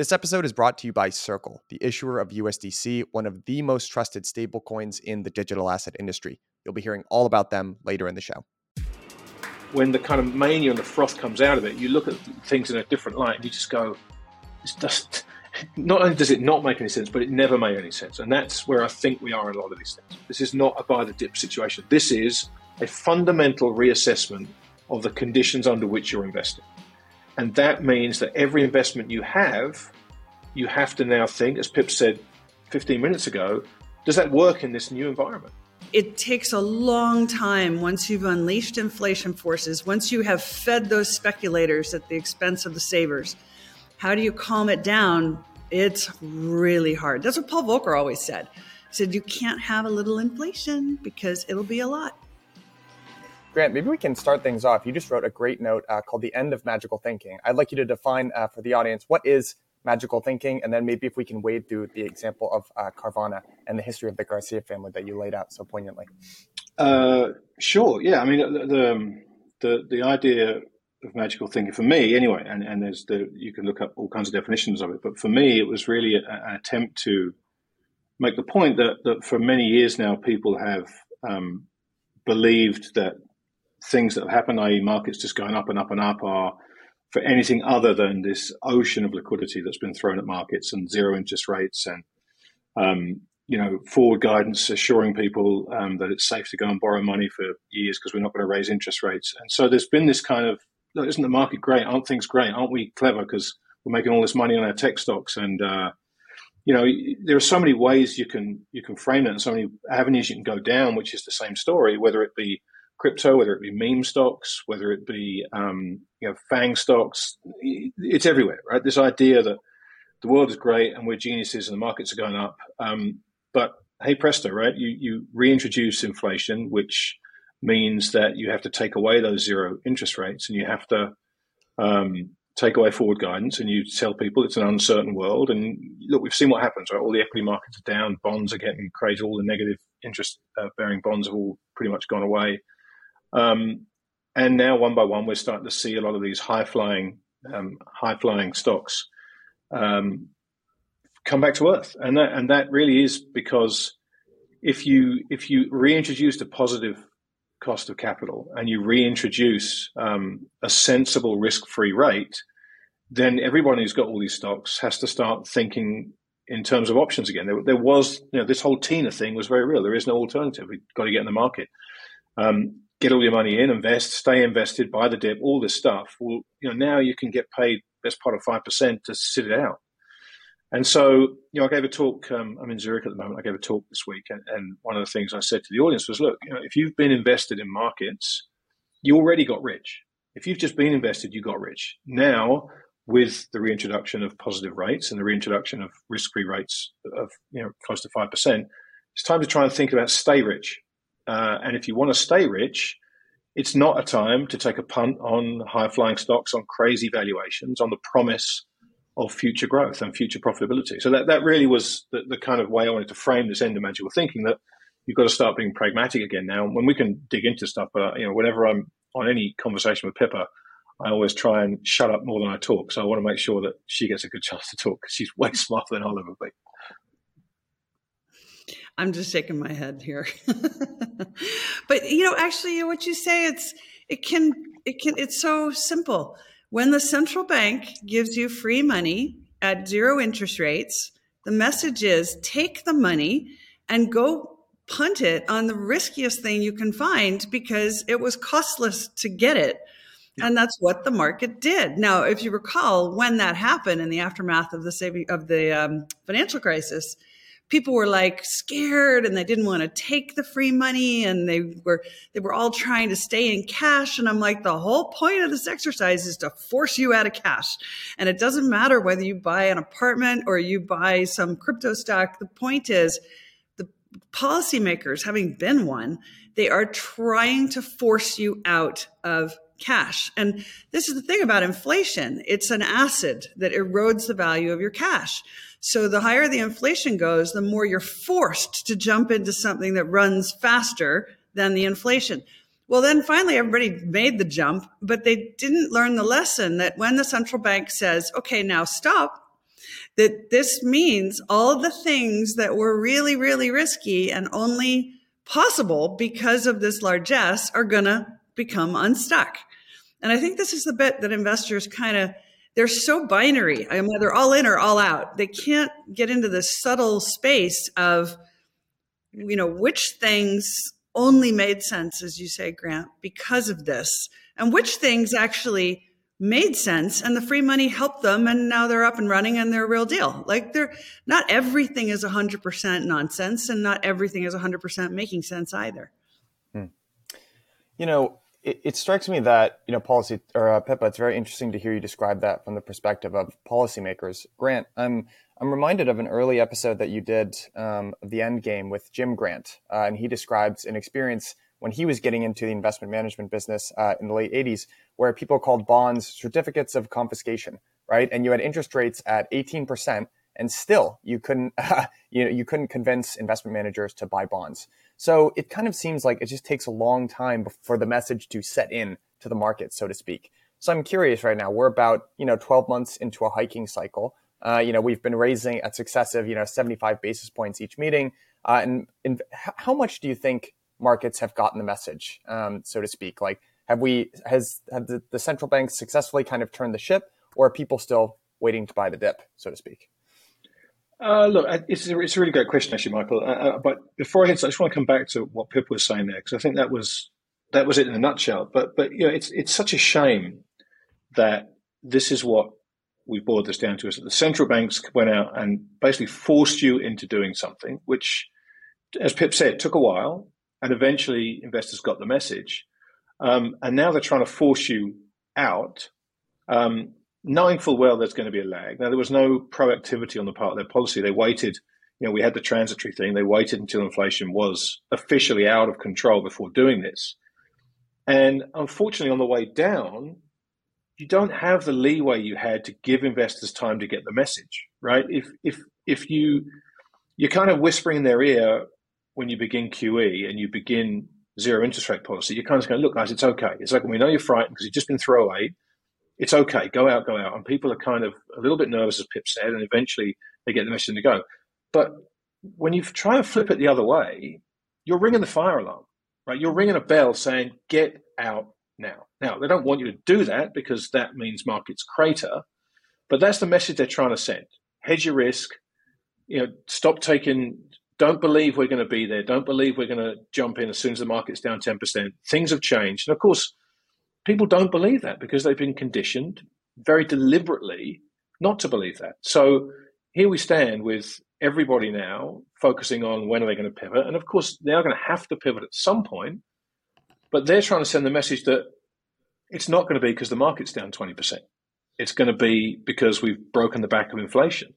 This episode is brought to you by Circle, the issuer of USDC, one of the most trusted stablecoins in the digital asset industry. You'll be hearing all about them later in the show. When the kind of mania and the froth comes out of it, you look at things in a different light you just go, it's just, not only does it not make any sense, but it never made any sense. And that's where I think we are in a lot of these things. This is not a buy the dip situation. This is a fundamental reassessment of the conditions under which you're investing. And that means that every investment you have, you have to now think, as Pip said 15 minutes ago, does that work in this new environment? It takes a long time once you've unleashed inflation forces, once you have fed those speculators at the expense of the savers. How do you calm it down? It's really hard. That's what Paul Volcker always said. He said, You can't have a little inflation because it'll be a lot. Grant, maybe we can start things off. You just wrote a great note uh, called The End of Magical Thinking. I'd like you to define uh, for the audience what is magical thinking, and then maybe if we can wade through the example of uh, Carvana and the history of the Garcia family that you laid out so poignantly. Uh, sure. Yeah. I mean, the, the, the the idea of magical thinking for me, anyway, and, and there's the you can look up all kinds of definitions of it, but for me, it was really a, an attempt to make the point that that for many years now, people have um, believed that things that have happened, i.e., markets just going up and up and up, are for anything other than this ocean of liquidity that's been thrown at markets and zero interest rates and um, you know forward guidance assuring people um, that it's safe to go and borrow money for years because we're not going to raise interest rates. And so there's been this kind of look, isn't the market great? Aren't things great? Aren't we clever because we're making all this money on our tech stocks and uh, you know there are so many ways you can you can frame it and so many avenues you can go down which is the same story whether it be crypto, whether it be meme stocks, whether it be um, you know FANG stocks, it's everywhere, right? This idea that the world is great and we're geniuses and the markets are going up, um, but hey presto, right? You you reintroduce inflation, which means that you have to take away those zero interest rates and you have to um, take away forward guidance and you tell people it's an uncertain world. And look, we've seen what happens, right? All the equity markets are down, bonds are getting crazy, all the negative interest uh, bearing bonds have all pretty much gone away. Um, and now, one by one, we're starting to see a lot of these high flying, um, high flying stocks um, come back to earth, and that and that really is because if you if you reintroduce a positive cost of capital and you reintroduce um, a sensible risk free rate, then everyone who's got all these stocks has to start thinking in terms of options again. There, there was, you know, this whole TINA thing was very real. There is no alternative. We've got to get in the market. Um, get all your money in, invest, stay invested, buy the dip, all this stuff. Well, you know, now you can get paid best part of five percent to sit it out. And so, you know, I gave a talk. Um, I'm in Zurich at the moment. I gave a talk this week, and, and, one of the things I said to the audience was, "Look, you know, if you've been invested in markets, you already got rich. If you've just been invested, you got rich. Now, with the reintroduction of positive rates and the reintroduction of risk-free rates of you know close to five percent, it's time to try and think about stay rich. Uh, and if you want to stay rich, it's not a time to take a punt on high flying stocks, on crazy valuations, on the promise of future growth and future profitability. So that, that really was the, the kind of way I wanted to frame this end of magical thinking that you've got to start being pragmatic again now. When we can dig into stuff, but you know, whenever I'm on any conversation with Pippa, I always try and shut up more than I talk. So I want to make sure that she gets a good chance to talk because she's way smarter than I'll ever be. I'm just shaking my head here. but you know, actually, what you say, it's it can it can it's so simple. When the central bank gives you free money at zero interest rates, the message is take the money and go punt it on the riskiest thing you can find because it was costless to get it. And that's what the market did. Now, if you recall, when that happened in the aftermath of the saving of the um, financial crisis, people were like scared and they didn't want to take the free money and they were they were all trying to stay in cash and i'm like the whole point of this exercise is to force you out of cash and it doesn't matter whether you buy an apartment or you buy some crypto stock the point is the policymakers having been one they are trying to force you out of cash. And this is the thing about inflation. It's an acid that erodes the value of your cash. So the higher the inflation goes, the more you're forced to jump into something that runs faster than the inflation. Well, then finally everybody made the jump, but they didn't learn the lesson that when the central bank says, okay, now stop, That this means all the things that were really, really risky and only possible because of this largesse are going to become unstuck. And I think this is the bit that investors kind of they're so binary. I'm either all in or all out. They can't get into the subtle space of, you know, which things only made sense, as you say, Grant, because of this, and which things actually made sense and the free money helped them and now they're up and running and they're a real deal. Like they're not everything is 100% nonsense and not everything is 100% making sense either. Hmm. You know, it, it, strikes me that you know policy or uh, Pippa. It's very interesting to hear you describe that from the perspective of policymakers. Grant, I'm I'm reminded of an early episode that you did um, of the End Game with Jim Grant, uh, and he describes an experience when he was getting into the investment management business uh, in the late 80s, where people called bonds certificates of confiscation, right? And you had interest rates at 18 percent and still you couldn't uh, you know you couldn't convince investment managers to buy bonds. So it kind of seems like it just takes a long time for the message to set in to the market, so to speak. So I'm curious right now. We're about you know 12 months into a hiking cycle. Uh, you know we've been raising at successive you know 75 basis points each meeting. Uh, and, and how much do you think markets have gotten the message, um, so to speak? Like have we has have the, the central banks successfully kind of turned the ship, or are people still waiting to buy the dip, so to speak? Uh, look, it's a, it's a really great question, actually, Michael. Uh, uh but before I answer, I just want to come back to what Pip was saying there because I think that was that was it in a nutshell. But but you know, it's it's such a shame that this is what we boiled this down to: is that the central banks went out and basically forced you into doing something, which, as Pip said, took a while, and eventually investors got the message, um, and now they're trying to force you out. Um, knowing full well there's going to be a lag. Now, there was no proactivity on the part of their policy. They waited, you know, we had the transitory thing. They waited until inflation was officially out of control before doing this. And unfortunately, on the way down, you don't have the leeway you had to give investors time to get the message, right? If if if you you're kind of whispering in their ear when you begin QE and you begin zero interest rate policy, you're kind of going, look, guys, it's okay. It's like we know you're frightened because you've just been throwaway oh it's okay, go out, go out. And people are kind of a little bit nervous, as Pip said, and eventually they get the mission to go. But when you try and flip it the other way, you're ringing the fire alarm, right? You're ringing a bell saying, get out now. Now, they don't want you to do that because that means markets crater, but that's the message they're trying to send. Hedge your risk, you know, stop taking, don't believe we're going to be there. Don't believe we're going to jump in as soon as the market's down 10%. Things have changed. And of course, people don't believe that because they've been conditioned very deliberately not to believe that. So here we stand with everybody now focusing on when are they going to pivot. And of course, they are going to have to pivot at some point, but they're trying to send the message that it's not going to be because the market's down 20%. It's going to be because we've broken the back of inflation.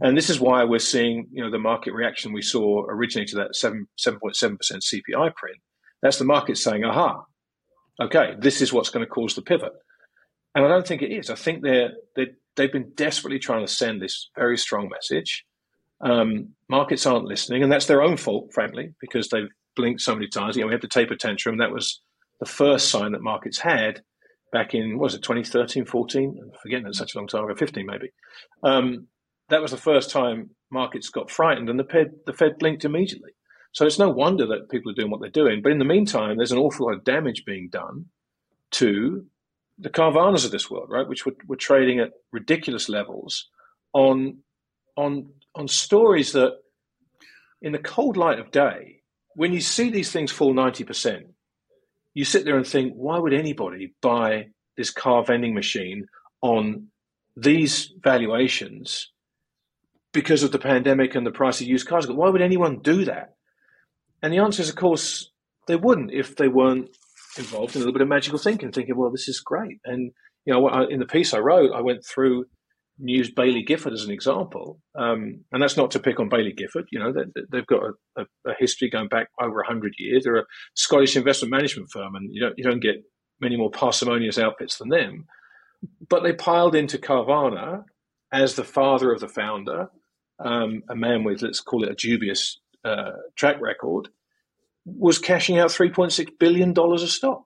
And this is why we're seeing, you know, the market reaction we saw originally to that 7, 7.7% CPI print. That's the market saying, aha, okay, this is what's going to cause the pivot. And I don't think it is. I think they're, they they've been desperately trying to send this very strong message. Um, markets aren't listening, and that's their own fault, frankly, because they've blinked so many times. You know, we had the taper tantrum. That was the first sign that markets had back in, was it 2013, 14? I'm forgetting it's such a long time ago, 15 maybe. Um, that was the first time markets got frightened, and the Fed, the Fed blinked immediately. So it's no wonder that people are doing what they're doing. But in the meantime, there's an awful lot of damage being done to the Carvanas of this world, right? Which were, were trading at ridiculous levels on on on stories that, in the cold light of day, when you see these things fall ninety percent, you sit there and think, why would anybody buy this car vending machine on these valuations because of the pandemic and the price of used cars? Why would anyone do that? And the answer is, of course, they wouldn't if they weren't involved in a little bit of magical thinking, thinking, well, this is great. And, you know, in the piece I wrote, I went through, used Baillie Gifford as an example. Um, and that's not to pick on Baillie Gifford. You know, they, have got a, a, a, history going back over 100 years. They're a Scottish investment management firm, and you don't, you don't get many more parsimonious outfits than them. But they piled into Carvana as the father of the founder, um, a man with, let's call it a dubious uh, track record, was cashing out $3.6 billion of stock.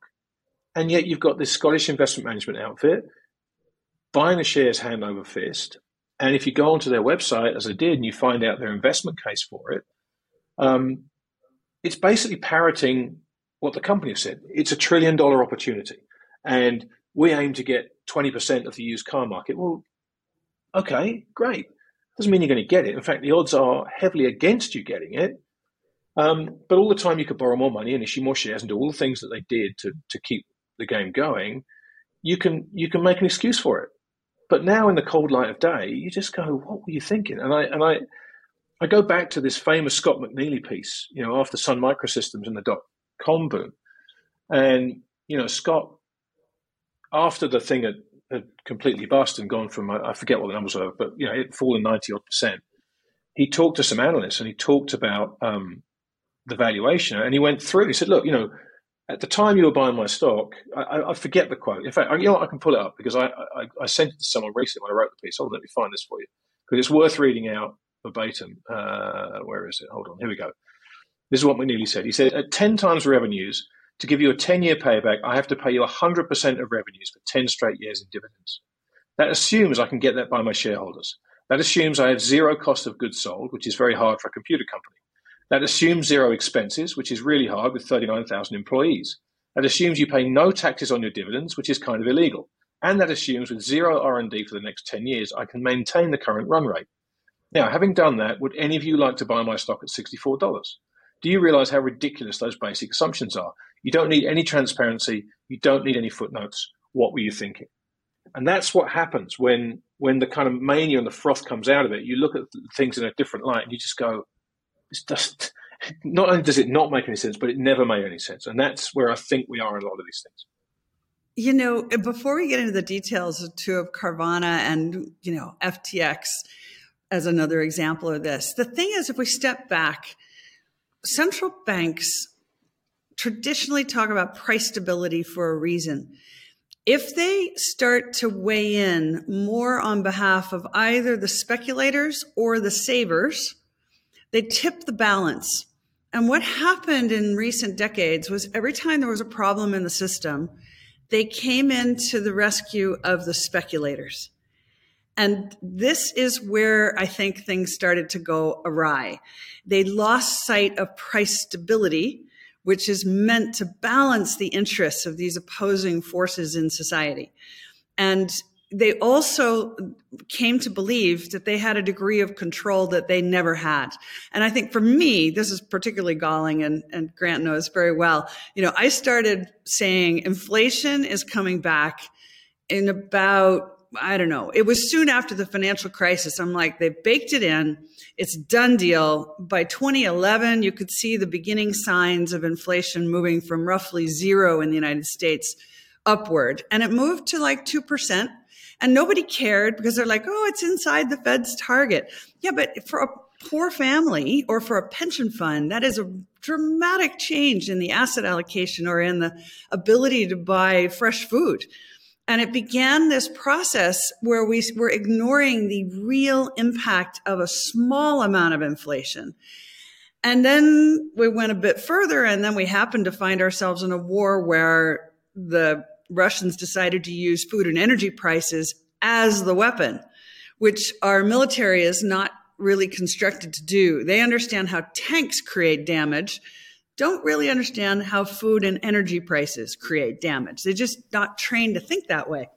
And yet you've got this Scottish investment management outfit buying the shares hand over fist And if you go onto their website, as I did, and you find out their investment case for it, um, it's basically parroting what the company has said. It's a trillion dollar opportunity. And we aim to get 20% of the used car market. Well, okay, great. Doesn't mean you're going to get it. In fact, the odds are heavily against you getting it. Um, but all the time you could borrow more money and issue more shares and do all the things that they did to, to keep the game going, you can you can make an excuse for it. But now in the cold light of day, you just go, what were you thinking? And I and I I go back to this famous Scott McNealy piece, you know, after Sun Microsystems and the dot com boom. And, you know, Scott, after the thing had, had completely bust and gone from, I forget what the numbers were, but, you know, it fallen 90 odd percent, he talked to some analysts and he talked about um, the valuation and he went through, he said, look, you know, at the time you were buying my stock, I, I forget the quote. In fact, you know what, I can pull it up because I, I, I, sent it to someone recently when I wrote the piece. Hold on, let me find this for you because it's worth reading out verbatim. Uh, where is it? Hold on, here we go. This is what McNealy said. He said, at 10 times revenues, to give you a 10 year payback, I have to pay you 100% of revenues for 10 straight years in dividends. That assumes I can get that by my shareholders. That assumes I have zero cost of goods sold, which is very hard for a computer company. That assumes zero expenses, which is really hard with 39,000 employees. That assumes you pay no taxes on your dividends, which is kind of illegal. And that assumes with zero R&D for the next 10 years, I can maintain the current run rate. Now, having done that, would any of you like to buy my stock at $64? Do you realize how ridiculous those basic assumptions are? You don't need any transparency. You don't need any footnotes. What were you thinking? And that's what happens when when the kind of mania and the froth comes out of it. You look at things in a different light and you just go, "This doesn't." Not only does it not make any sense, but it never made any sense. And that's where I think we are in a lot of these things. You know, before we get into the details two of Carvana and you know FTX as another example of this, the thing is, if we step back central banks traditionally talk about price stability for a reason. If they start to weigh in more on behalf of either the speculators or the savers, they tip the balance. And what happened in recent decades was every time there was a problem in the system, they came into the rescue of the speculators. And this is where I think things started to go awry. They lost sight of price stability, which is meant to balance the interests of these opposing forces in society. And they also came to believe that they had a degree of control that they never had. And I think for me, this is particularly galling, and, and Grant knows very well. You know, I started saying inflation is coming back in about I don't know. It was soon after the financial crisis. I'm like, they baked it in. It's done deal. By 2011, you could see the beginning signs of inflation moving from roughly zero in the United States upward. And it moved to like 2%. And nobody cared because they're like, oh, it's inside the Fed's target. Yeah, but for a poor family or for a pension fund, that is a dramatic change in the asset allocation or in the ability to buy fresh food. And it began this process where we were ignoring the real impact of a small amount of inflation. And then we went a bit further, and then we happened to find ourselves in a war where the Russians decided to use food and energy prices as the weapon, which our military is not really constructed to do. They understand how tanks create damage don't really understand how food and energy prices create damage. They're just not trained to think that way.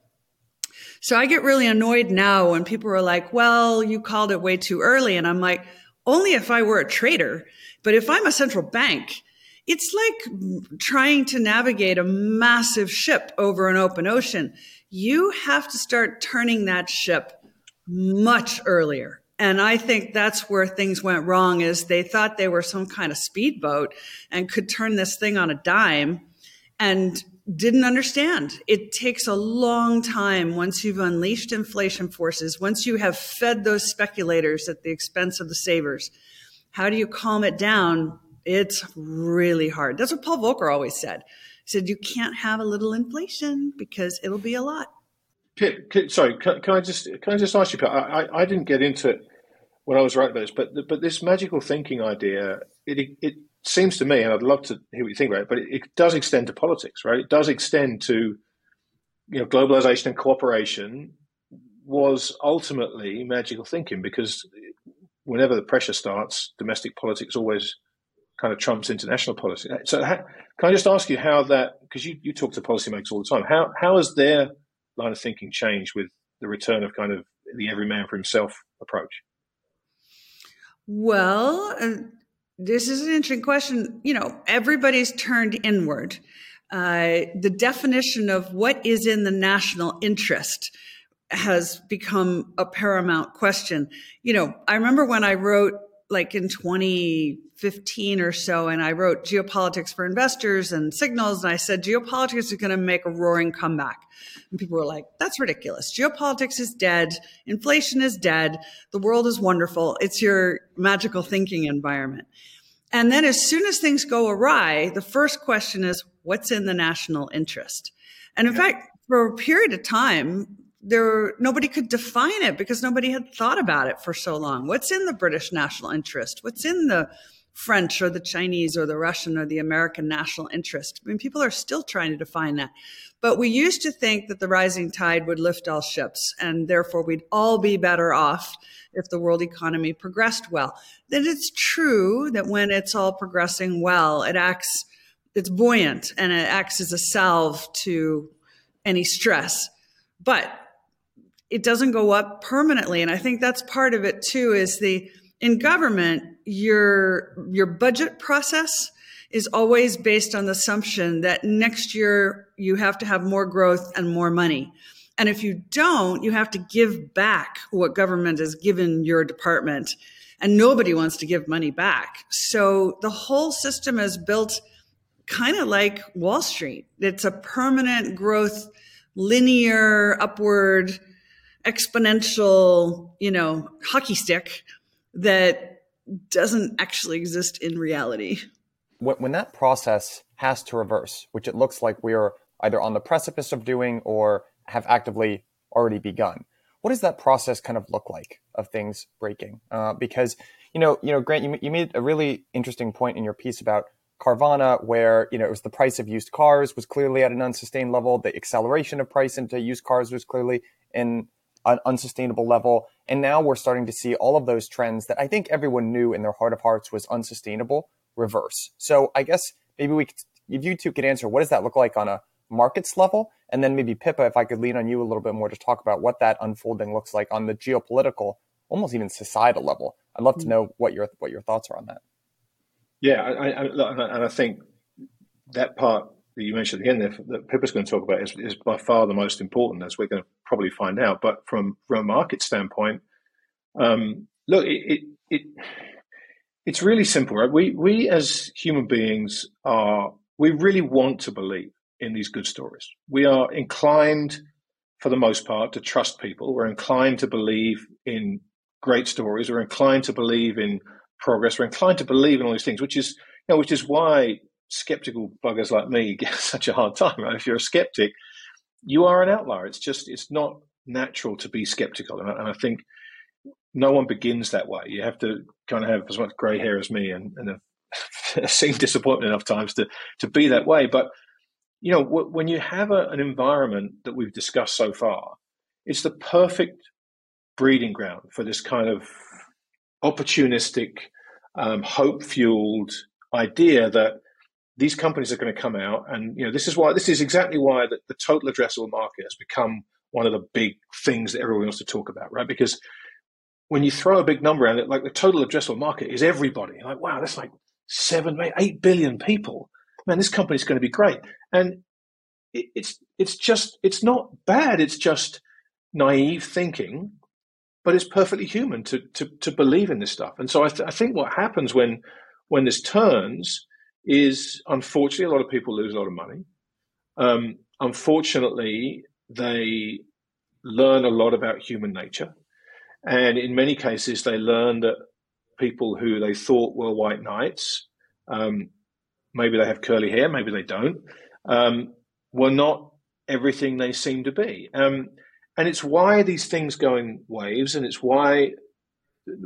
So I get really annoyed now when people are like, well, you called it way too early. And I'm like, only if I were a trader. But if I'm a central bank, it's like trying to navigate a massive ship over an open ocean. You have to start turning that ship much earlier. And I think that's where things went wrong is they thought they were some kind of speedboat and could turn this thing on a dime and didn't understand. It takes a long time once you've unleashed inflation forces, once you have fed those speculators at the expense of the savers. How do you calm it down? It's really hard. That's what Paul Volcker always said. He said, you can't have a little inflation because it'll be a lot. Pip, sorry, can, can, I just can I just ask you? Pip, I, I didn't get into it when I was writing about this, but but this magical thinking idea, it it seems to me, and I'd love to hear what you think about it, but it, it does extend to politics, right? It does extend to you know globalization and cooperation, was ultimately magical thinking because whenever the pressure starts, domestic politics always kind of trumps international policy. So, how, can I just ask you how that? Because you, you talk to policymakers all the time. How how has their line of thinking changed with the return of kind of the every man for himself approach? Well, uh, this is an interesting question. You know, everybody's turned inward. Uh, the definition of what is in the national interest has become a paramount question. You know, I remember when I wrote like in 2015 or so, and I wrote Geopolitics for Investors and Signals, and I said geopolitics is going to make a roaring comeback. And people were like, that's ridiculous. Geopolitics is dead. Inflation is dead. The world is wonderful. It's your magical thinking environment. And then as soon as things go awry, the first question is, what's in the national interest? And in yeah. fact, for a period of time, there nobody could define it because nobody had thought about it for so long. What's in the British national interest? What's in the French or the Chinese or the Russian or the American national interest? I mean, people are still trying to define that. But we used to think that the rising tide would lift all ships and therefore we'd all be better off if the world economy progressed well. Then it's true that when it's all progressing well, it acts, it's buoyant and it acts as a salve to any stress. But it doesn't go up permanently. And I think that's part of it too is the in government, your your budget process is always based on the assumption that next year you have to have more growth and more money. And if you don't, you have to give back what government has given your department. And nobody wants to give money back. So the whole system is built kind of like Wall Street. It's a permanent growth, linear upward exponential, you know, hockey stick that doesn't actually exist in reality. When that process has to reverse, which it looks like we are either on the precipice of doing or have actively already begun, what does that process kind of look like of things breaking? Uh, because you know, you know, Grant, you, you made a really interesting point in your piece about Carvana, where you know it was the price of used cars was clearly at an unsustained level. The acceleration of price into used cars was clearly in an unsustainable level. And now we're starting to see all of those trends that I think everyone knew in their heart of hearts was unsustainable reverse. So I guess maybe we, could, if you two could answer, what does that look like on a markets level? And then maybe Pippa, if I could lean on you a little bit more to talk about what that unfolding looks like on the geopolitical, almost even societal level. I'd love to mm. know what your what your thoughts are on that. Yeah, I, I, and I think that part that you mentioned at the end there, that Pippa's going to talk about is, is by far the most important, as we're going to probably find out. But from, from a market standpoint, um, look, it, it, it, it's really simple, right? We we as human beings are we really want to believe in these good stories. We are inclined, for the most part, to trust people. We're inclined to believe in great stories. We're inclined to believe in progress. We're inclined to believe in all these things, which is you know, which is why skeptical buggers like me get such a hard time. Right? If you're a skeptic, you are an outlier. It's just it's not natural to be skeptical, and I, and I think no one begins that way. You have to kind of have as much grey hair as me, and, and have seen disappointment enough times to to be that way. But you know, w- when you have a, an environment that we've discussed so far, it's the perfect breeding ground for this kind of opportunistic, um, hope fueled idea that these companies are going to come out and you know this is why this is exactly why the, the total addressable market has become one of the big things that everyone wants to talk about right? Because when you throw a big number around it like the total addressable market is everybody. Like wow that's like seven eight billion people. Man this company's going to be great. And it, it's it's just it's not bad it's just naive thinking but it's perfectly human to to, to believe in this stuff. And so I, th- I think what happens when when this turns is unfortunately a lot of people lose a lot of money. Um, unfortunately, they learn a lot about human nature. And in many cases, they learn that people who they thought were white knights, um, maybe they have curly hair, maybe they don't, um, were not everything they seem to be. Um, and it's why these things go in waves, and it's why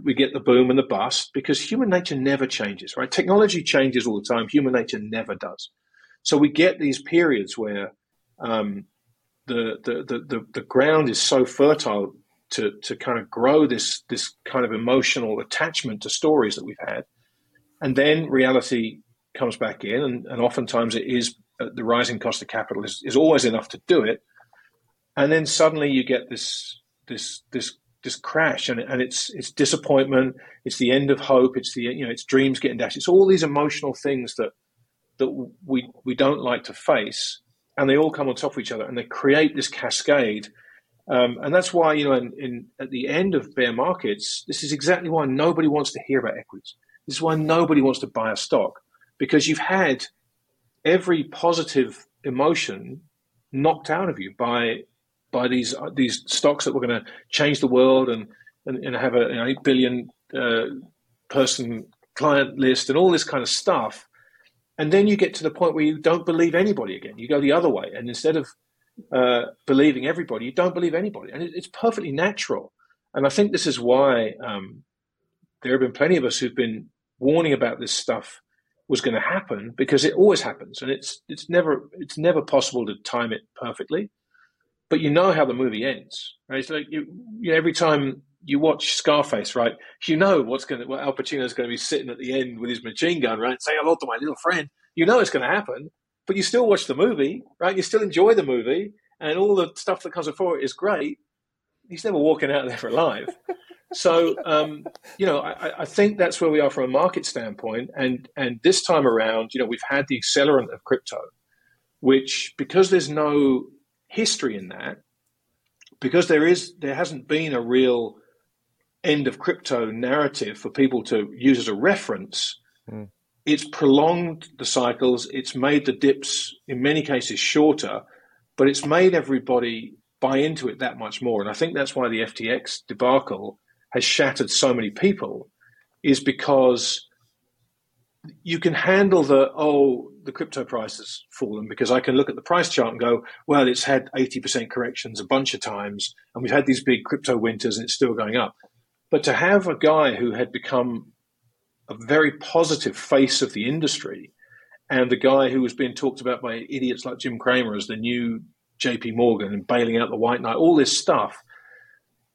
we get the boom and the bust because human nature never changes, right? Technology changes all the time. Human nature never does. So we get these periods where um, the, the, the, the, ground is so fertile to to kind of grow this this kind of emotional attachment to stories that we've had, and then reality comes back in, and, and oftentimes it is uh, the rising cost of capital is, is always enough to do it, and then suddenly you get this this this this crash, and, and it's it's disappointment, it's the end of hope, it's the you know it's dreams getting dashed, it's all these emotional things that that we we don't like to face, and they all come on top of each other, and they create this cascade. Um, and that's why, you know, in, in, at the end of bear markets, this is exactly why nobody wants to hear about equities. This is why nobody wants to buy a stock because you've had every positive emotion knocked out of you by by these uh, these stocks that were going to change the world and and, and have a you know, eight billion uh, person client list and all this kind of stuff. And then you get to the point where you don't believe anybody again. You go the other way, and instead of uh, believing everybody, you don't believe anybody, and it, it's perfectly natural. And I think this is why um, there have been plenty of us who've been warning about this stuff was going to happen because it always happens, and it's it's never it's never possible to time it perfectly. But you know how the movie ends, right? It's like you, you know, every time you watch Scarface, right? You know what's going to what Al Pacino's going to be sitting at the end with his machine gun, right? Say hello to my little friend. You know it's going to happen, but you still watch the movie, right? You still enjoy the movie, and all the stuff that comes before it is great. He's never walking out of there alive so um, you know, I, I, think that's where we are from a market standpoint. And and this time around, you know, we've had the accelerant of crypto, which because there's no history in that, because there is there hasn't been a real end of crypto narrative for people to use as a reference. Mm. It's prolonged the cycles. It's made the dips in many cases shorter, but it's made everybody buy into it that much more. And I think that's why the FTX debacle has shattered so many people is because you can handle the oh the crypto price has fallen because I can look at the price chart and go well it's had 80% corrections a bunch of times and we've had these big crypto winters and it's still going up. But to have a guy who had become a very positive face of the industry and the guy who was being talked about by idiots like Jim Cramer as the new JP Morgan and bailing out the white knight all this stuff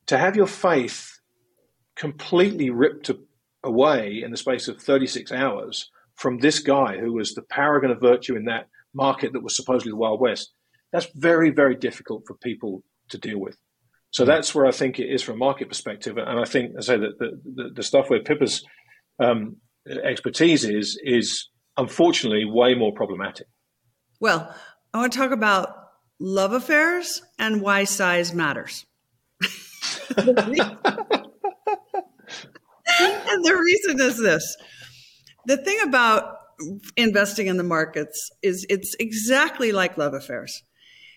to have your faith completely ripped away in the space of 36 hours from this guy who was the paragon of virtue in that market that was supposedly the Wild West. That's very, very difficult for people to deal with. So that's where I think it is from a market perspective. And I think, I say that the, the, the, stuff where Pippa's um, expertise is, is unfortunately way more problematic. Well, I want to talk about love affairs and why size matters. and the reason is this the thing about investing in the markets is it's exactly like love affairs.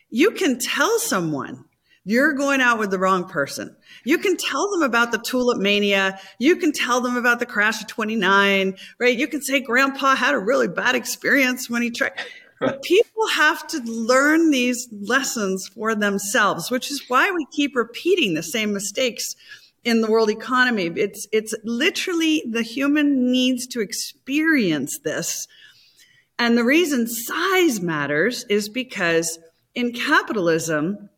You can tell someone you're going out with the wrong person. You can tell them about the tulip mania. You can tell them about the crash of 29, right? You can say grandpa had a really bad experience when he tried. But people have to learn these lessons for themselves, which is why we keep repeating the same mistakes in the world economy. It's, it's literally the human needs to experience this. And the reason size matters is because in capitalism,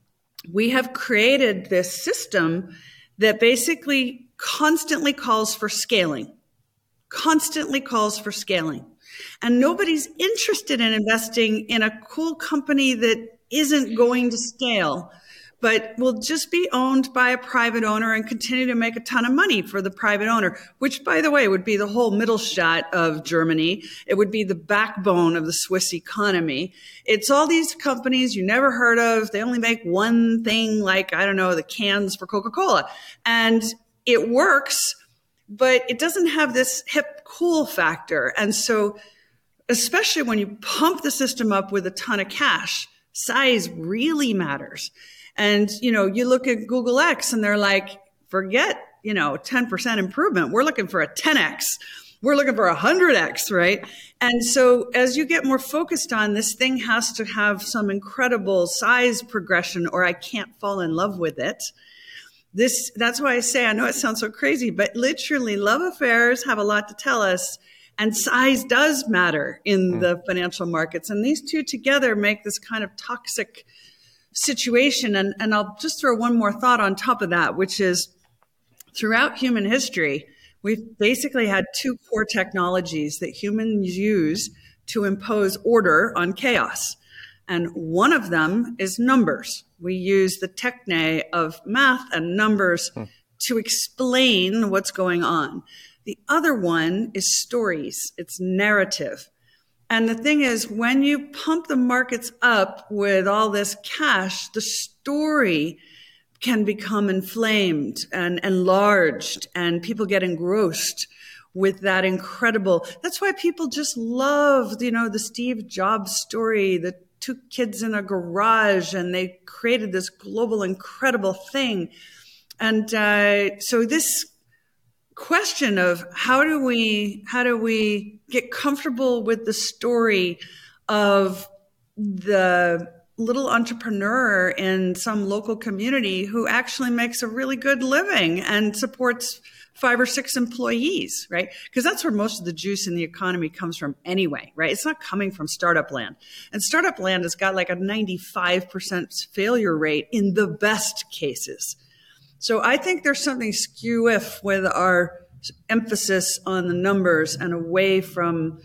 we have created this system that basically constantly calls for scaling, constantly calls for scaling. And nobody's interested in investing in a cool company that isn't going to scale but will just be owned by a private owner and continue to make a ton of money for the private owner, which by the way would be the whole Mittelstand of Germany. It would be the backbone of the Swiss economy. It's all these companies you never heard of. They only make one thing like, I don't know, the cans for Coca-Cola. And it works, but it doesn't have this hip cool factor. And so, especially when you pump the system up with a ton of cash, size really matters. And, you know, you look at Google X and they're like, forget, you know, 10% improvement. We're looking for a 10X. We're looking for a 100X, right? And so as you get more focused on this thing has to have some incredible size progression or I can't fall in love with it. This, that's why I say, I know it sounds so crazy, but literally love affairs have a lot to tell us and size does matter in mm. the financial markets. And these two together make this kind of toxic situation. And, and I'll just throw one more thought on top of that, which is throughout human history, we've basically had two core technologies that humans use to impose order on chaos. And one of them is numbers. We use the techne of math and numbers hmm. to explain what's going on. The other one is stories, it's narrative. And the thing is, when you pump the markets up with all this cash, the story can become inflamed and enlarged, and people get engrossed with that incredible. That's why people just love, you know, the Steve Jobs story, the two kids in a garage, and they created this global, incredible thing. And uh, so this question of how do we how do we get comfortable with the story of the little entrepreneur in some local community who actually makes a really good living and supports five or six employees, right? Because that's where most of the juice in the economy comes from anyway, right? It's not coming from startup land. And startup land has got like a 95% failure rate in the best cases. So I think there's something skew if with our emphasis on the numbers and away from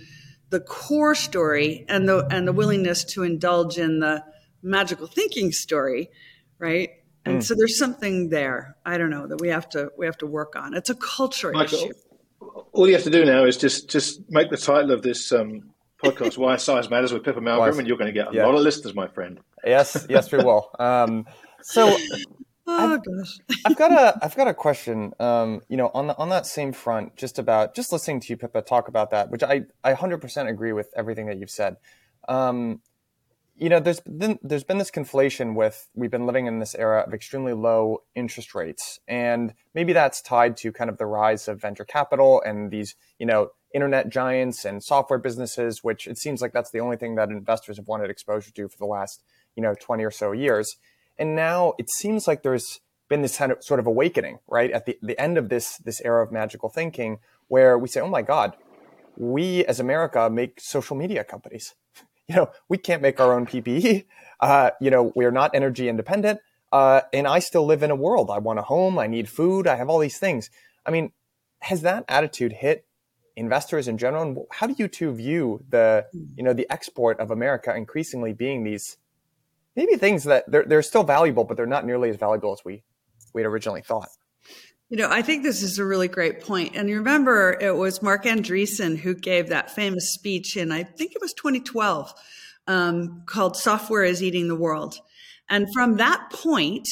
the core story and the and the willingness to indulge in the magical thinking story, right? And mm. so there's something there. I don't know that we have to we have to work on. It's a culture Michael, issue. All you have to do now is just just make the title of this um, podcast "Why Size Matters" with Pippa Malmgren, and you're going to get a yeah. lot of listeners, my friend. Yes, yes, we will. Um, so Oh I've, gosh. I've got a I've got a question. Um, you know, on the on that same front, just about just listening to you, Pippa, talk about that, which I I hundred percent agree with everything that you've said. Um, you know, there's been there's been this conflation with we've been living in this era of extremely low interest rates, and maybe that's tied to kind of the rise of venture capital and these you know internet giants and software businesses, which it seems like that's the only thing that investors have wanted exposure to for the last you know 20 or so years. And now it seems like there's been this kind of sort of awakening, right? At the, the end of this, this era of magical thinking where we say, oh my God, we as America make social media companies. You know, we can't make our own PPE. Uh, you know, we're not energy independent. Uh, and I still live in a world. I want a home. I need food. I have all these things. I mean, has that attitude hit investors in general? And how do you two view the, you know, the export of America increasingly being these maybe things that they're, they're still valuable, but they're not nearly as valuable as we, we had originally thought. You know, I think this is a really great point. And remember it was Marc Andreessen who gave that famous speech in, I think it was 2012, um, called Software is Eating the World. And from that point,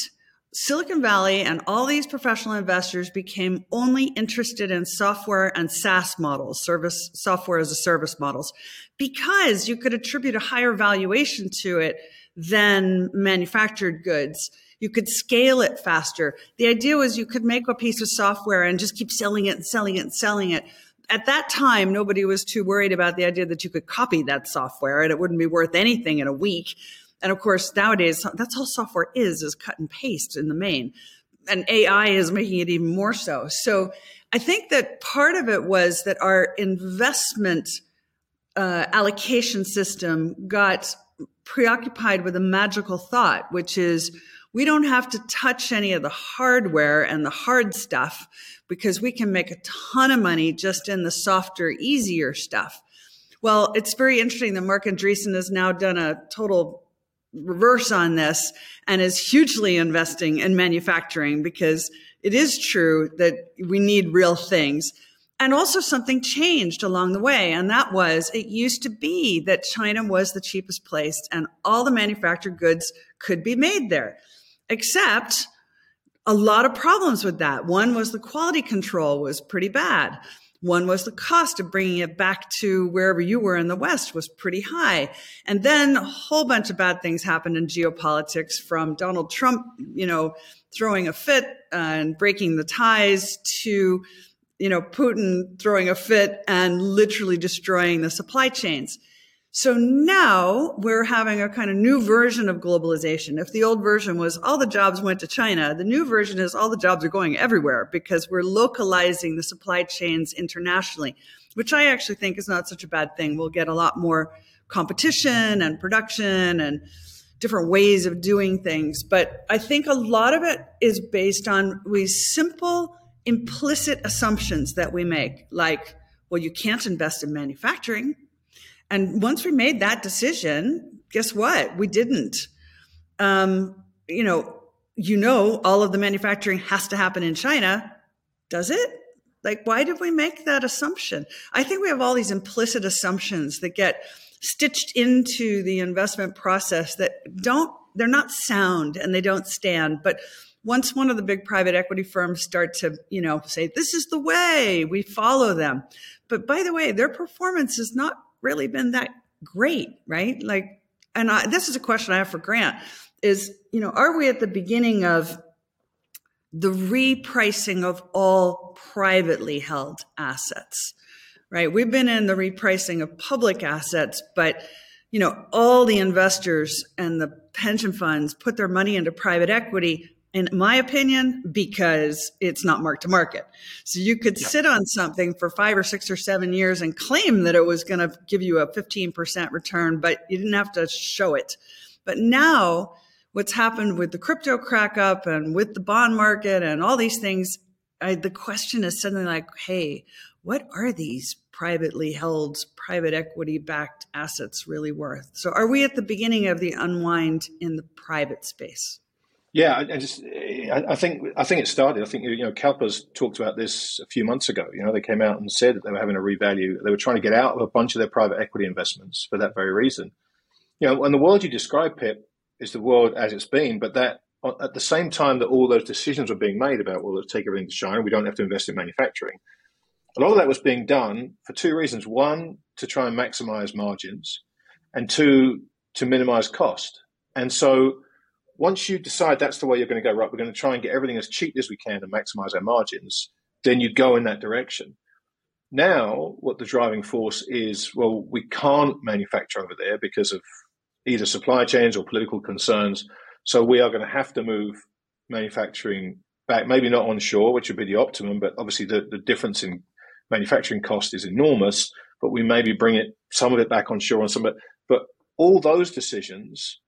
Silicon Valley and all these professional investors became only interested in software and SaaS models, service software as a service models, because you could attribute a higher valuation to it than manufactured goods. You could scale it faster. The idea was you could make a piece of software and just keep selling it and selling it and selling it. At that time, nobody was too worried about the idea that you could copy that software and it wouldn't be worth anything in a week. And of course, nowadays, that's all software is, is cut and paste in the main. And AI is making it even more so. So I think that part of it was that our investment uh, allocation system got preoccupied with a magical thought, which is we don't have to touch any of the hardware and the hard stuff because we can make a ton of money just in the softer, easier stuff. Well, it's very interesting that Marc Andreessen has now done a total reverse on this and is hugely investing in manufacturing because it is true that we need real things. And also something changed along the way. And that was it used to be that China was the cheapest place and all the manufactured goods could be made there, except a lot of problems with that. One was the quality control was pretty bad. One was the cost of bringing it back to wherever you were in the West was pretty high. And then a whole bunch of bad things happened in geopolitics from Donald Trump, you know, throwing a fit and breaking the ties to you know, Putin throwing a fit and literally destroying the supply chains. So now we're having a kind of new version of globalization. If the old version was all the jobs went to China, the new version is all the jobs are going everywhere because we're localizing the supply chains internationally, which I actually think is not such a bad thing. We'll get a lot more competition and production and different ways of doing things. But I think a lot of it is based on we simple implicit assumptions that we make, like, well, you can't invest in manufacturing. And once we made that decision, guess what? We didn't. Um, you know, you know, all of the manufacturing has to happen in China. Does it? Like, why did we make that assumption? I think we have all these implicit assumptions that get stitched into the investment process that don't, they're not sound and they don't stand. But once one of the big private equity firms start to, you know, say, this is the way, we follow them. But by the way, their performance has not really been that great, right? Like, and I, this is a question I have for Grant is, you know, are we at the beginning of the repricing of all privately held assets? right? We've been in the repricing of public assets, but you know, all the investors and the pension funds put their money into private equity, in my opinion, because it's not mark to market. So you could yeah. sit on something for five or six or seven years and claim that it was going to give you a 15% return, but you didn't have to show it. But now, what's happened with the crypto crack up and with the bond market and all these things, I, the question is suddenly like, hey, what are these privately held, private equity backed assets really worth? So, are we at the beginning of the unwind in the private space? Yeah, I, just I, think I think it started. I think you know CalPERS talked about this a few months ago. You know, they came out and said that they were having a revalue. They were trying to get out of a bunch of their private equity investments for that very reason. You know, and the world you describe, Pip, is the world as it's been, but that uh, at the same time that all those decisions were being made about, well, let's take everything to China, we don't have to invest in manufacturing a lot of that was being done for two reasons. One, to try and maximize margins, and two, to minimize cost. And so once you decide that's the way you're going to go, right, we're going to try and get everything as cheap as we can and maximize our margins, then you go in that direction. Now, what the driving force is, well, we can't manufacture over there because of either supply chains or political concerns. So we are going to have to move manufacturing back, maybe not onshore, which would be the optimum, but obviously the, the difference in manufacturing cost is enormous, but we maybe bring it some of it back on shore and some of it. But all those decisions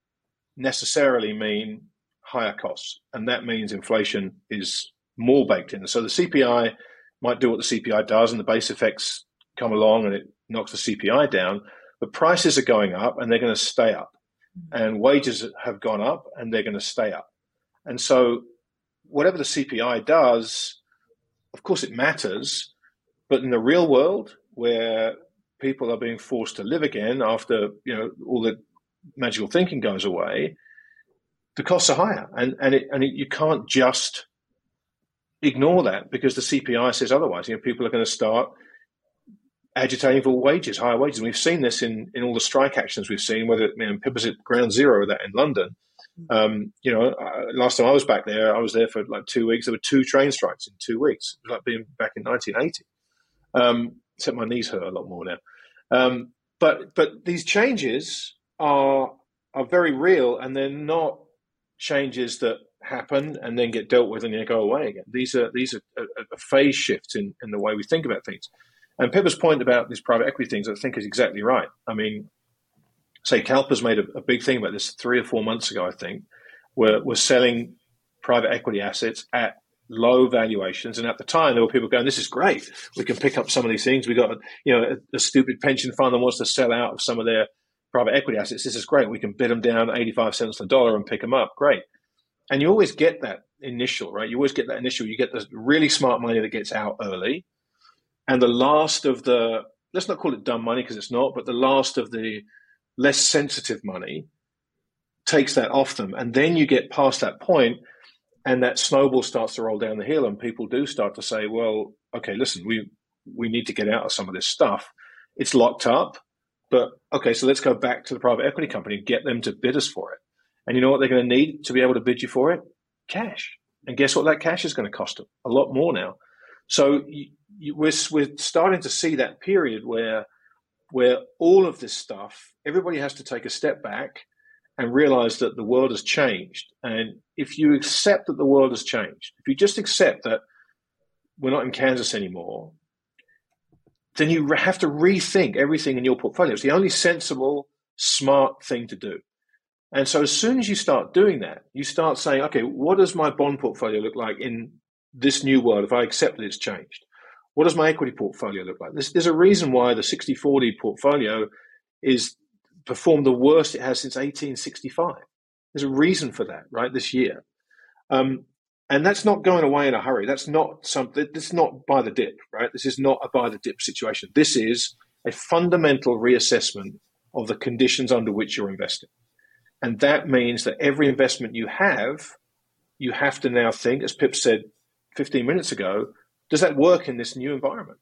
necessarily mean higher costs, and that means inflation is more baked in. So the CPI might do what the CPI does, and the base effects come along and it knocks the CPI down. But prices are going up, and they're going to stay up, mm-hmm. and wages have gone up, and they're going to stay up. And so, whatever the CPI does, of course, it matters but in the real world, where people are being forced to live again after you know all the magical thinking goes away, the costs are higher, and and it, and it, you can't just ignore that because the CPI says otherwise. You know, people are going to start agitating for wages, higher wages. And we've seen this in, in all the strike actions we've seen, whether it, you know, Pip was at ground zero of that in London. Um, you know, uh, last time I was back there, I was there for like two weeks. There were two train strikes in two weeks. It was like being back in 1980. Um, except my knees hurt a lot more now. Um, but but these changes are are very real, and they're not changes that happen and then get dealt with and then go away again. These are these are a, phase shifts in, in the way we think about things. And Pippa's point about these private equity things, I think, is exactly right. I mean, say CalPERS made a, a, big thing about this three or four months ago, I think, where we're selling private equity assets at low valuations. And at the time, there were people going, "This is great. We can pick up some of these things. We got you know a, a, stupid pension fund that wants to sell out of some of their private equity assets. This is great. We can bid them down eighty five cents on the dollar and pick them up. Great." And you always get that initial, right? You always get that initial. You get the really smart money that gets out early, and the last of the let's not call it dumb money because it's not, but the last of the less sensitive money takes that off them, and then you get past that point and that snowball starts to roll down the hill and people do start to say well okay listen we we need to get out of some of this stuff it's locked up but okay so let's go back to the private equity company and get them to bid us for it. And you know what they're going to need to be able to bid you for it? Cash. And guess what that cash is going to cost them? A lot more now. So you, you, we're, we're starting to see that period where where all of this stuff everybody has to take a step back and realize that the world has changed. And if you accept that the world has changed, if you just accept that we're not in Kansas anymore, then you have to rethink everything in your portfolio. It's the only sensible, smart thing to do. And so as soon as you start doing that, you start saying, okay, what does my bond portfolio look like in this new world if I accept that it's changed? What does my equity portfolio look like? There's, there's a reason why the 60 40 portfolio is performed the worst it has since 1865. There's a reason for that, right? This year. Um, and that's not going away in a hurry. That's not something, this is not buy the dip, right? This is not a buy the dip situation. This is a fundamental reassessment of the conditions under which you're investing. And that means that every investment you have, you have to now think, as Pip said 15 minutes ago, does that work in this new environment?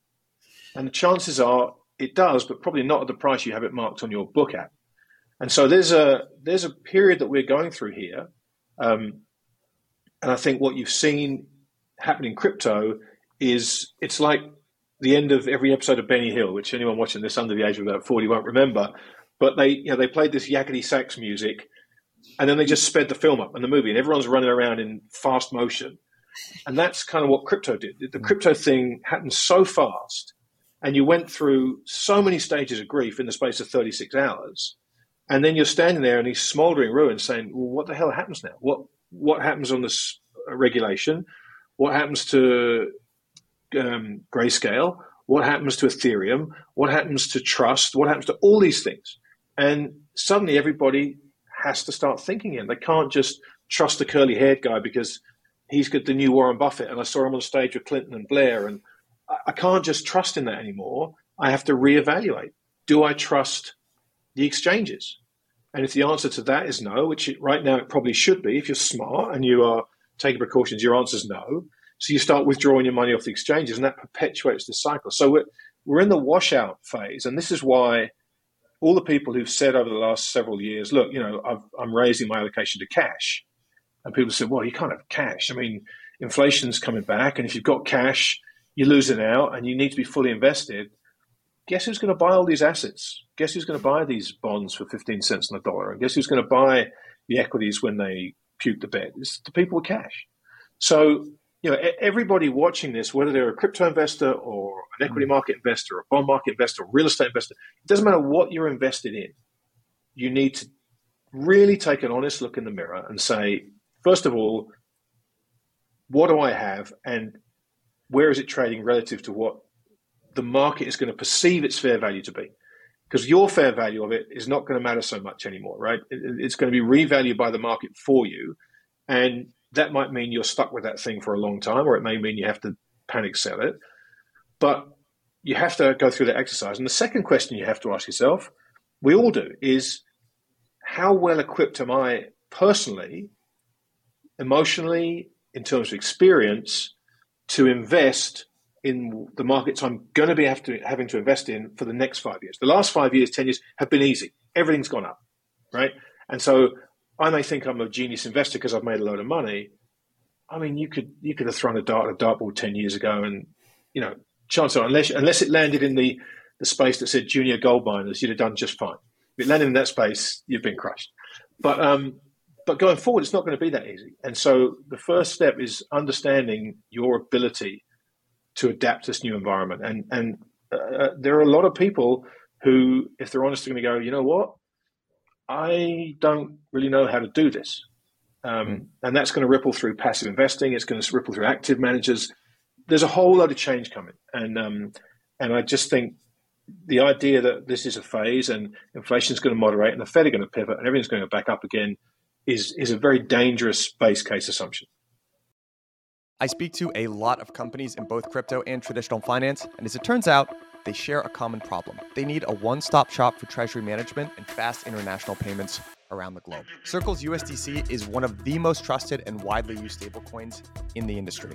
And the chances are it does, but probably not at the price you have it marked on your book at. And so there's a there's a period that we're going through here, um, and I think what you've seen happen in crypto is it's like the end of every episode of Benny Hill, which anyone watching this under the age of about forty won't remember. But they you know they played this yakety sax music, and then they just sped the film up and the movie, and everyone's running around in fast motion. And that's kind of what crypto did. The crypto thing happened so fast, and you went through so many stages of grief in the space of 36 hours. And then you're standing there in these smoldering ruins saying, well, what the hell happens now? What, what happens on this regulation? What happens to um, grayscale? What happens to Ethereum? What happens to trust? What happens to all these things? And suddenly everybody has to start thinking in. They can't just trust the curly haired guy because he's got the new Warren Buffett, and I saw him on stage with Clinton and Blair, and I can't just trust in that anymore. I have to reevaluate. Do I trust the exchanges? And if the answer to that is no, which it, right now it probably should be, if you're smart and you are taking precautions, your answer is no. So you start withdrawing your money off the exchanges, and that perpetuates the cycle. So we're we're in the washout phase, and this is why all the people who've said over the last several years, look, you know, i am raising my allocation to cash, and people said, well, you can't have cash. I mean, inflation's coming back, and if you've got cash, you're losing out, and you need to be fully invested. Guess who's going to buy all these assets? Guess who's going to buy these bonds for 15 cents on the dollar? And guess who's going to buy the equities when they puke the bed? It's the people with cash. So, you know, everybody watching this, whether they're a crypto investor or an equity mm. market investor, a bond market investor, or real estate investor, it doesn't matter what you're invested in. You need to really take an honest look in the mirror and say, First of all, what do I have and where is it trading relative to what the market is going to perceive its fair value to be? Because your fair value of it is not going to matter so much anymore, right? It's going to be revalued by the market for you. And that might mean you're stuck with that thing for a long time, or it may mean you have to panic sell it. But you have to go through that exercise. And the second question you have to ask yourself, we all do, is how well equipped am I personally emotionally, in terms of experience, to invest in the markets I'm going to be to, having to invest in for the next five years. The last five years, 10 years have been easy. Everything's gone up, right? And so I may think I'm a genius investor because I've made a load of money. I mean, you could you could have thrown a dart at a dartboard 10 years ago and, you know, chances are, unless, unless it landed in the, the space that said junior gold miners, you'd have done just fine. If it landed in that space, you've been crushed. But um, but going forward, it's not going to be that easy. And so the first step is understanding your ability to adapt to this new environment. And and uh, uh there are a lot of people who, if they're honest, are going to go, you know what, I don't really know how to do this. Um, mm. and that's going to ripple through passive investing. It's going to ripple through active managers. There's a whole lot of change coming, and um, and I just think the idea that this is a phase and inflation is going to moderate and the Fed are going to pivot and everything's going to back up again is is a very dangerous base case assumption. I speak to a lot of companies in both crypto and traditional finance, and as it turns out, they share a common problem. They need a one stop shop for treasury management and fast international payments around the globe. Circle's USDC is one of the most trusted and widely used stablecoins in the industry.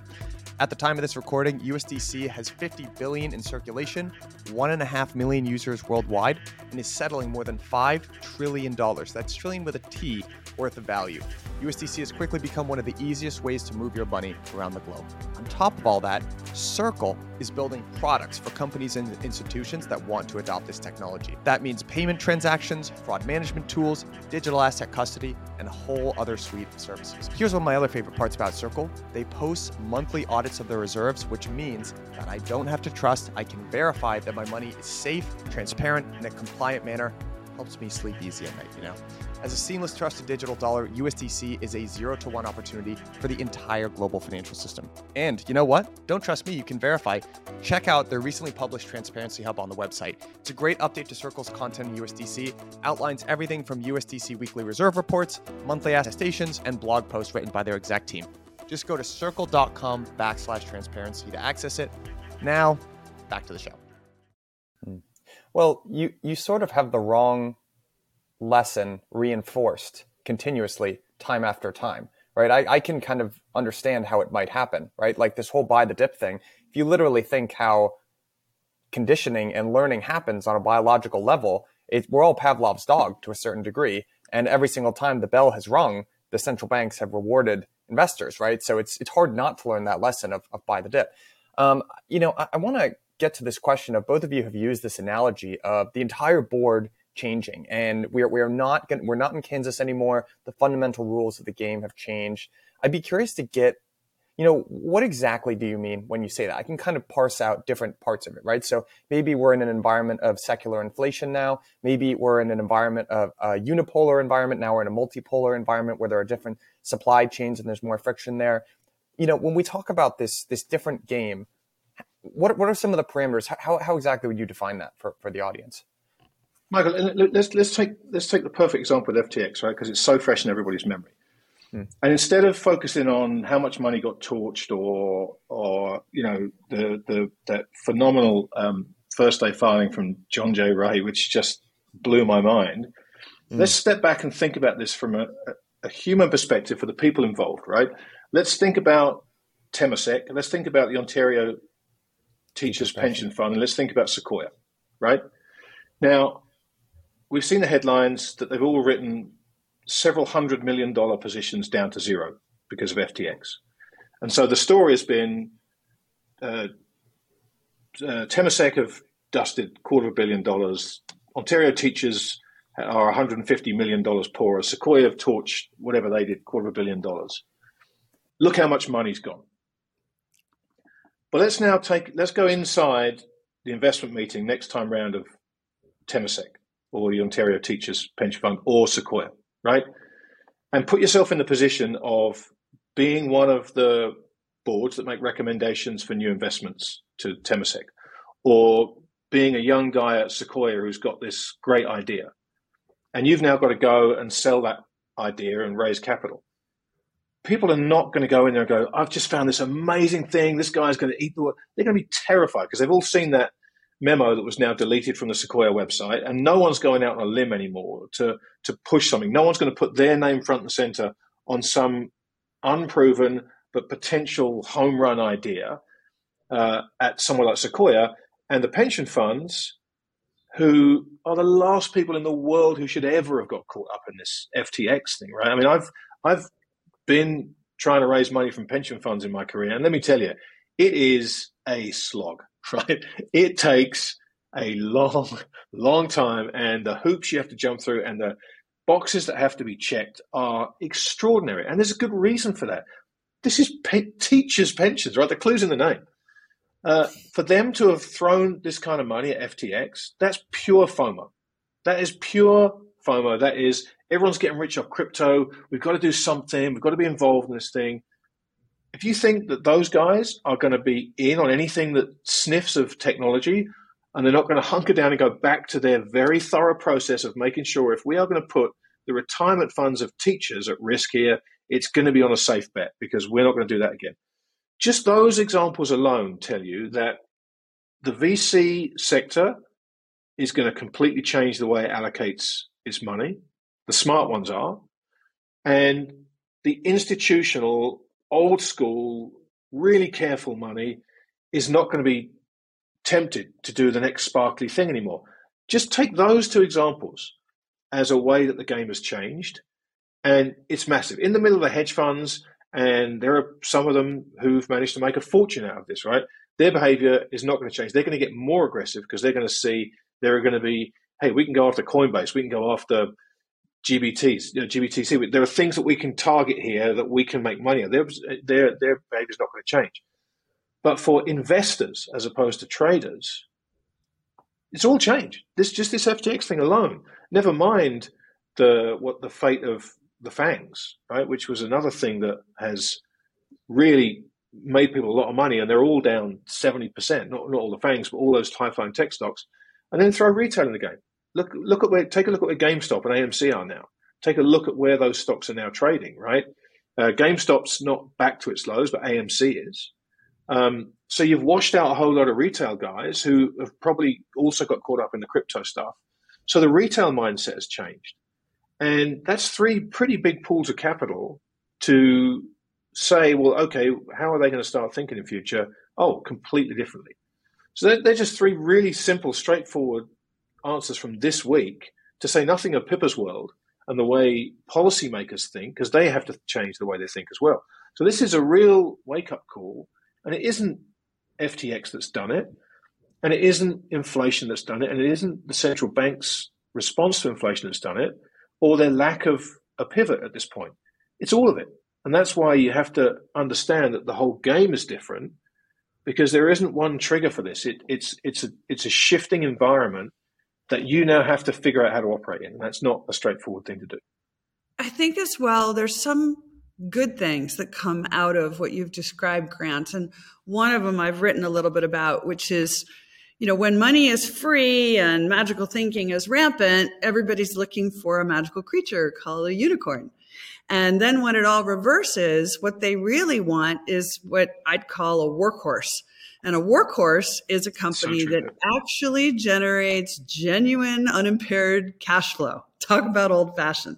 At the time of this recording, USDC has 50 billion in circulation, one and a half million users worldwide, and is settling more than five trillion dollars. That's trillion with a T worth of value. USDC has quickly become one of the easiest ways to move your money around the globe. On top of all that, Circle is building products for companies and institutions that want to adopt this technology. That means payment transactions, fraud management tools, digital asset custody, and a whole other suite of services. Here's one of my other favorite parts about Circle they post monthly audits of their reserves, which means that I don't have to trust, I can verify that my money is safe, transparent, in a compliant manner helps me sleep easy at night, you know? As a seamless, trusted digital dollar, USDC is a zero to one opportunity for the entire global financial system. And you know what? Don't trust me, you can verify. Check out their recently published Transparency Hub on the website. It's a great update to Circle's content in USDC, outlines everything from USDC weekly reserve reports, monthly attestations, and blog posts written by their exec team. Just go to circle.com backslash transparency to access it. Now, back to the show. Hmm. Well, you, you sort of have the wrong lesson reinforced continuously time after time, right? I, I can kind of understand how it might happen, right? Like this whole buy the dip thing. If you literally think how conditioning and learning happens on a biological level, it, we're all Pavlov's dog to a certain degree. And every single time the bell has rung, the central banks have rewarded investors, right? So it's it's hard not to learn that lesson of, of buy the dip. Um, you know, I, I want to get to this question of both of you have used this analogy of the entire board changing, and we're we're not gonna, we're not in Kansas anymore. The fundamental rules of the game have changed. I'd be curious to get you know, what exactly do you mean when you say that? I can kind of parse out different parts of it, right? So maybe we're in an environment of secular inflation now. Maybe we're in an environment of a unipolar environment. Now we're in a multipolar environment where there are different supply chains and there's more friction there. You know, when we talk about this this different game, what what are some of the parameters? How how exactly would you define that for, for the audience? Michael, let's let's take let's take the perfect example with FTX, right? Because it's so fresh in everybody's memory. Hmm. And instead of focusing on how much money got torched or, or you know, the, the that phenomenal um, first day filing from John J. Ray, which just blew my mind, mm. let's step back and think about this from a, a, human perspective for the people involved, right? Let's think about Temasek. Let's think about the Ontario Teachers Pension Fund, and let's think about Sequoia, right? Now, we've seen the headlines that they've all written several hundred million dollar positions down to zero because of FTX. And so the story has been uh, uh, Temasek have dusted quarter of a billion dollars. Ontario teachers are 150 million dollars poorer. Sequoia have torched whatever they did, quarter of a billion dollars. Look how much money's gone. But let's now take let's go inside the investment meeting next time round of Temasek or the Ontario Teachers Pension Fund or Sequoia right? And put yourself in the position of being one of the boards that make recommendations for new investments to Temasek, or being a young guy at Sequoia who's got this great idea. And you've now got to go and sell that idea and raise capital. People are not going to go in there and go, I've just found this amazing thing. This guy's going to eat the world. They're going to be terrified because they've all seen that memo that was now deleted from the Sequoia website, and no one's going out on a limb anymore to to push something. No one's going to put their name front and center on some unproven but potential home run idea uh, at somewhere like Sequoia, and the pension funds, who are the last people in the world who should ever have got caught up in this FTX thing, right? I mean, I've I've been trying to raise money from pension funds in my career, and let me tell you, it is a slog. right? It takes a long, long time, and the hoops you have to jump through and the boxes that have to be checked are extraordinary. And there's a good reason for that. This is pe- teachers' pensions, right? The clue's in the name. Uh, for them to have thrown this kind of money at FTX, that's pure FOMO. That is pure FOMO. That is everyone's getting rich off crypto. We've got to do something. We've got to be involved in this thing if you think that those guys are going to be in on anything that sniffs of technology and they're not going to hunker down and go back to their very thorough process of making sure if we are going to put the retirement funds of teachers at risk here, it's going to be on a safe bet because we're not going to do that again. Just those examples alone tell you that the VC sector is going to completely change the way it allocates its money. The smart ones are. And the institutional old school, really careful money is not going to be tempted to do the next sparkly thing anymore. Just take those two examples as a way that the game has changed. And it's massive. In the middle of the hedge funds, and there are some of them who've managed to make a fortune out of this, right? Their behavior is not going to change. They're going to get more aggressive because they're going to see there are going to be, hey, we can go after Coinbase, we can go after GBTs, you know, GBTC. There are things that we can target here that we can make money on. Their, their, their is not going to change. But for investors, as opposed to traders, It's all changed. This just this FTX thing alone. Never mind the what the fate of the FAANGs, right? Which was another thing that has really made people a lot of money, and they're all down seventy percent. Not not all the FAANGs, but all those high flying tech stocks. And then throw retail in the game. Look look at where take a look at where GameStop and AMC are now. Take a look at where those stocks are now trading. Right, uh, GameStop's not back to its lows, but AMC is. Um, so you've washed out a whole lot of retail guys who have probably also got caught up in the crypto stuff. So the retail mindset has changed. And that's three pretty big pools of capital to say, well, okay, how are they going to start thinking in future? Oh, completely differently. So they're, they're just three really simple, straightforward answers from this week to say nothing of Pippa's world and the way policymakers think, because they have to change the way they think as well. So this is a real wake up call, and it isn't FTX that's done it, and it isn't inflation that's done it, and it isn't the central bank's response to inflation that's done it or their lack of a pivot at this point. It's all of it. And that's why you have to understand that the whole game is different because there isn't one trigger for this. It, it's, it's, a, it's a shifting environment that you now have to figure out how to operate in. That's not a straightforward thing to do. I think as well, there's some good things that come out of what you've described, Grant. And one of them I've written a little bit about, which is you know, when money is free and magical thinking is rampant, everybody's looking for a magical creature called a unicorn. And then when it all reverses, what they really want is what I'd call a workhorse. And a workhorse is a company so that actually generates genuine, unimpaired cash flow. Talk about old fashioned,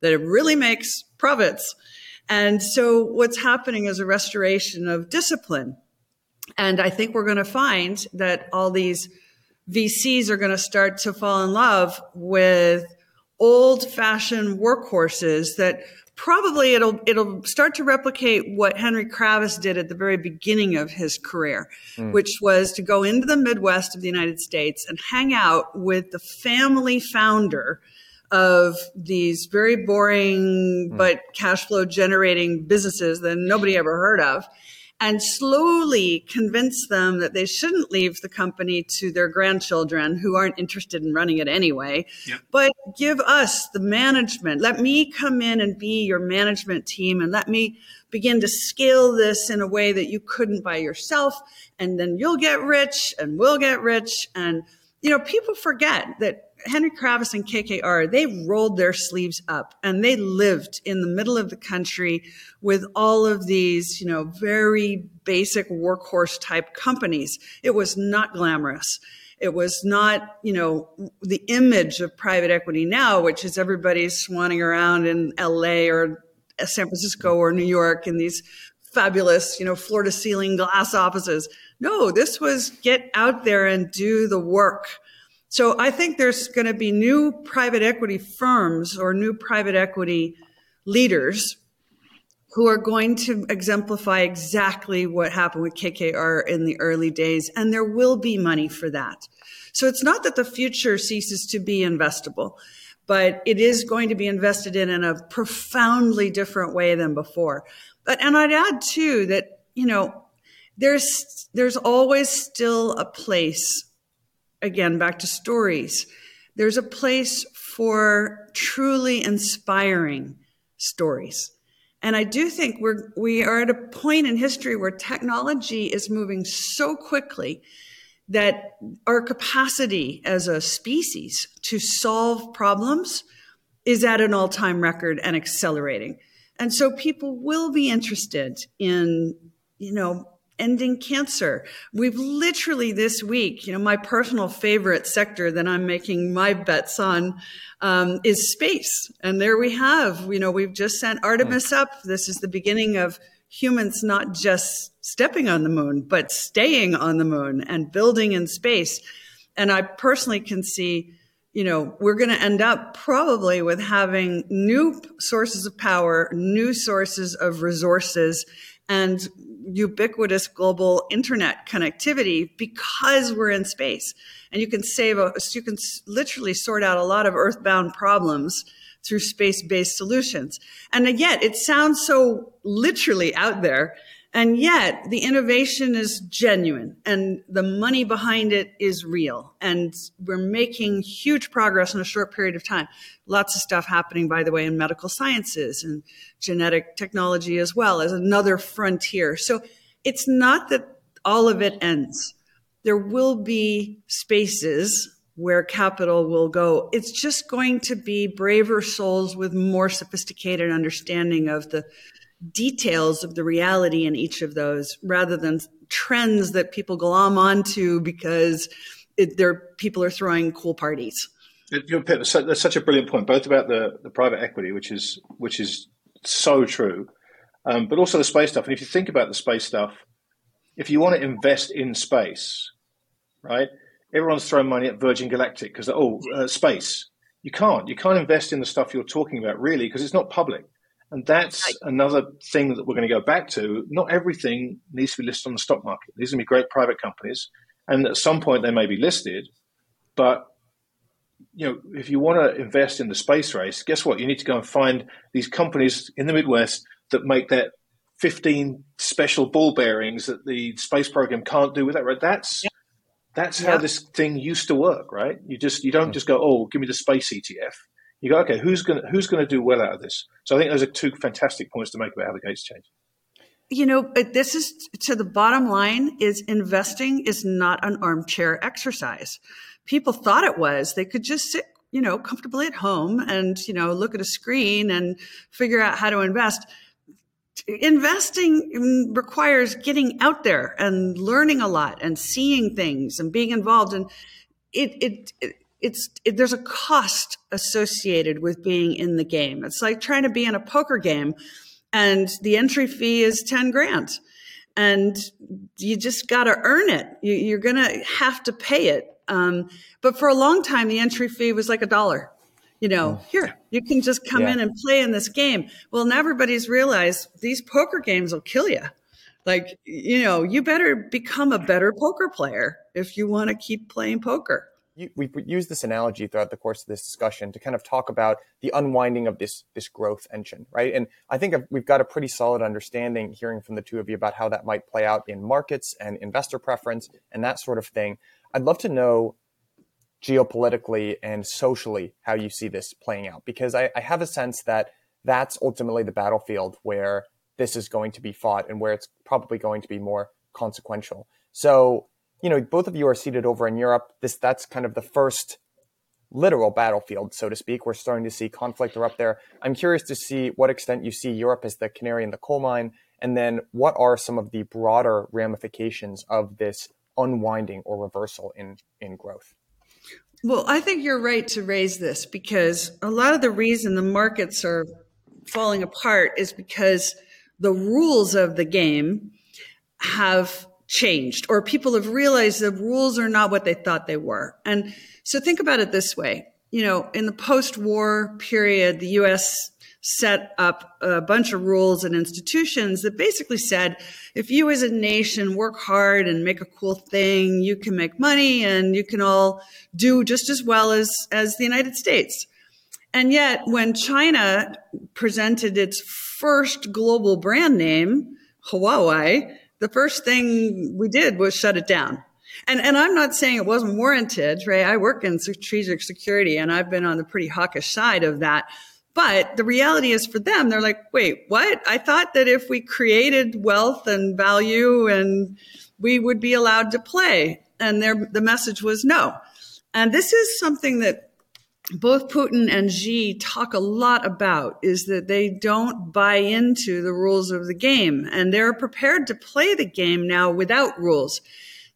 that it really makes profits. And so what's happening is a restoration of discipline and I think we're going to find that all these VCs are going to start to fall in love with old fashioned workhorses that probably it'll it'll start to replicate what Henry Kravis did at the very beginning of his career, mm. which was to go into the Midwest of the United States and hang out with the family founder of these very boring mm. but cash flow generating businesses that nobody ever heard of and slowly convince them that they shouldn't leave the company to their grandchildren who aren't interested in running it anyway, yep. but give us the management. Let me come in and be your management team and let me begin to scale this in a way that you couldn't by yourself. And then you'll get rich and we'll get rich. And, you know, people forget that Henry Kravis and KKR, they rolled their sleeves up and they lived in the middle of the country with all of these, you know, very basic workhorse type companies. It was not glamorous. It was not, you know, the image of private equity now, which is everybody swanning around in LA or San Francisco or New York in these fabulous, you know, floor to ceiling glass offices. No, this was get out there and do the work so I think there's going to be new private equity firms or new private equity leaders who are going to exemplify exactly what happened with KKR in the early days. And there will be money for that. So it's not that the future ceases to be investable, but it is going to be invested in in a profoundly different way than before. But, and I'd add too that, you know, there's, there's always still a place again, back to stories. There's a place for truly inspiring stories. And I do think we're, we are at a point in history where technology is moving so quickly that our capacity as a species to solve problems is at an all time record and accelerating. And so people will be interested in, you know, ending cancer. We've literally this week, you know, my personal favorite sector that I'm making my bets on um, is space. And there we have, you know, we've just sent Artemis up. This is the beginning of humans not just stepping on the moon, but staying on the moon and building in space. And I personally can see, you know, we're going to end up probably with having new sources of power, new sources of resources, and ubiquitous global internet connectivity because we're in space. And you can save, a, you can literally sort out a lot of earthbound problems through space based solutions. And yet it sounds so literally out there. And yet the innovation is genuine and the money behind it is real. And we're making huge progress in a short period of time. Lots of stuff happening, by the way, in medical sciences and genetic technology as well as another frontier. So it's not that all of it ends. There will be spaces where capital will go. It's just going to be braver souls with more sophisticated understanding of the details of the reality in each of those rather than trends that people glom onto because it, people are throwing cool parties. That's such a brilliant point, both about the, the private equity, which is which is so true, um, but also the space stuff. And if you think about the space stuff, if you want to invest in space, right? Everyone's throwing money at Virgin Galactic because oh, uh, space. You can't. You can't invest in the stuff you're talking about really because it's not public. And that's another thing that we're going to go back to. Not everything needs to be listed on the stock market. These are going to be great private companies, and at some point they may be listed. But you know, if you want to invest in the space race, guess what? You need to go and find these companies in the Midwest that make that 15 special ball bearings that the space program can't do without. Right? That's yep. that's yep. how this thing used to work, right? You just you don't hmm. just go, oh, give me the space ETF you go, okay, who's going who's going to do well out of this? So I think those are two fantastic points to make about how the gates change. You know, uh, this is to the bottom line is investing is not an armchair exercise. People thought it was. They could just sit, you know, comfortably at home and, you know, look at a screen and figure out how to invest investing mm, requires getting out there and learning a lot and seeing things and being involved and it, it, it it's it, there's a cost associated with being in the game. It's like trying to be in a poker game, and the entry fee is ten grand, and you just got to earn it. You, are going to have to pay it. Um, but for a long time, the entry fee was like a dollar. You know, oh. here you can just come yeah. in and play in this game. Well, now everybody's realized these poker games will kill you. Like, you know, you better become a better poker player if you want to keep playing poker we've used this analogy throughout the course of this discussion to kind of talk about the unwinding of this this growth engine, right? And I think we've got a pretty solid understanding hearing from the two of you about how that might play out in markets and investor preference and that sort of thing. I'd love to know geopolitically and socially how you see this playing out because I, I have a sense that that's ultimately the battlefield where this is going to be fought and where it's probably going to be more consequential. So you know, both of you are seated over in Europe. This that's kind of the first literal battlefield, so to speak. We're starting to see conflict erupt there. I'm curious to see what extent you see Europe as the canary in the coal mine, and then what are some of the broader ramifications of this unwinding or reversal in in growth. Well, I think you're right to raise this because a lot of the reason the markets are falling apart is because the rules of the game have changed or people have realized the rules are not what they thought they were. And so think about it this way. You know, in the post-war period, the US set up a bunch of rules and institutions that basically said if you as a nation work hard and make a cool thing, you can make money and you can all do just as well as, as the United States. And yet, when China presented its first global brand name, Huawei, the first thing we did was shut it down. And, and I'm not saying it wasn't warranted, right? I work in strategic security and I've been on the pretty hawkish side of that. But the reality is for them, they're like, wait, what? I thought that if we created wealth and value and we would be allowed to play. And their, the message was no. And this is something that both Putin and Xi talk a lot about is that they don't buy into the rules of the game and they're prepared to play the game now without rules.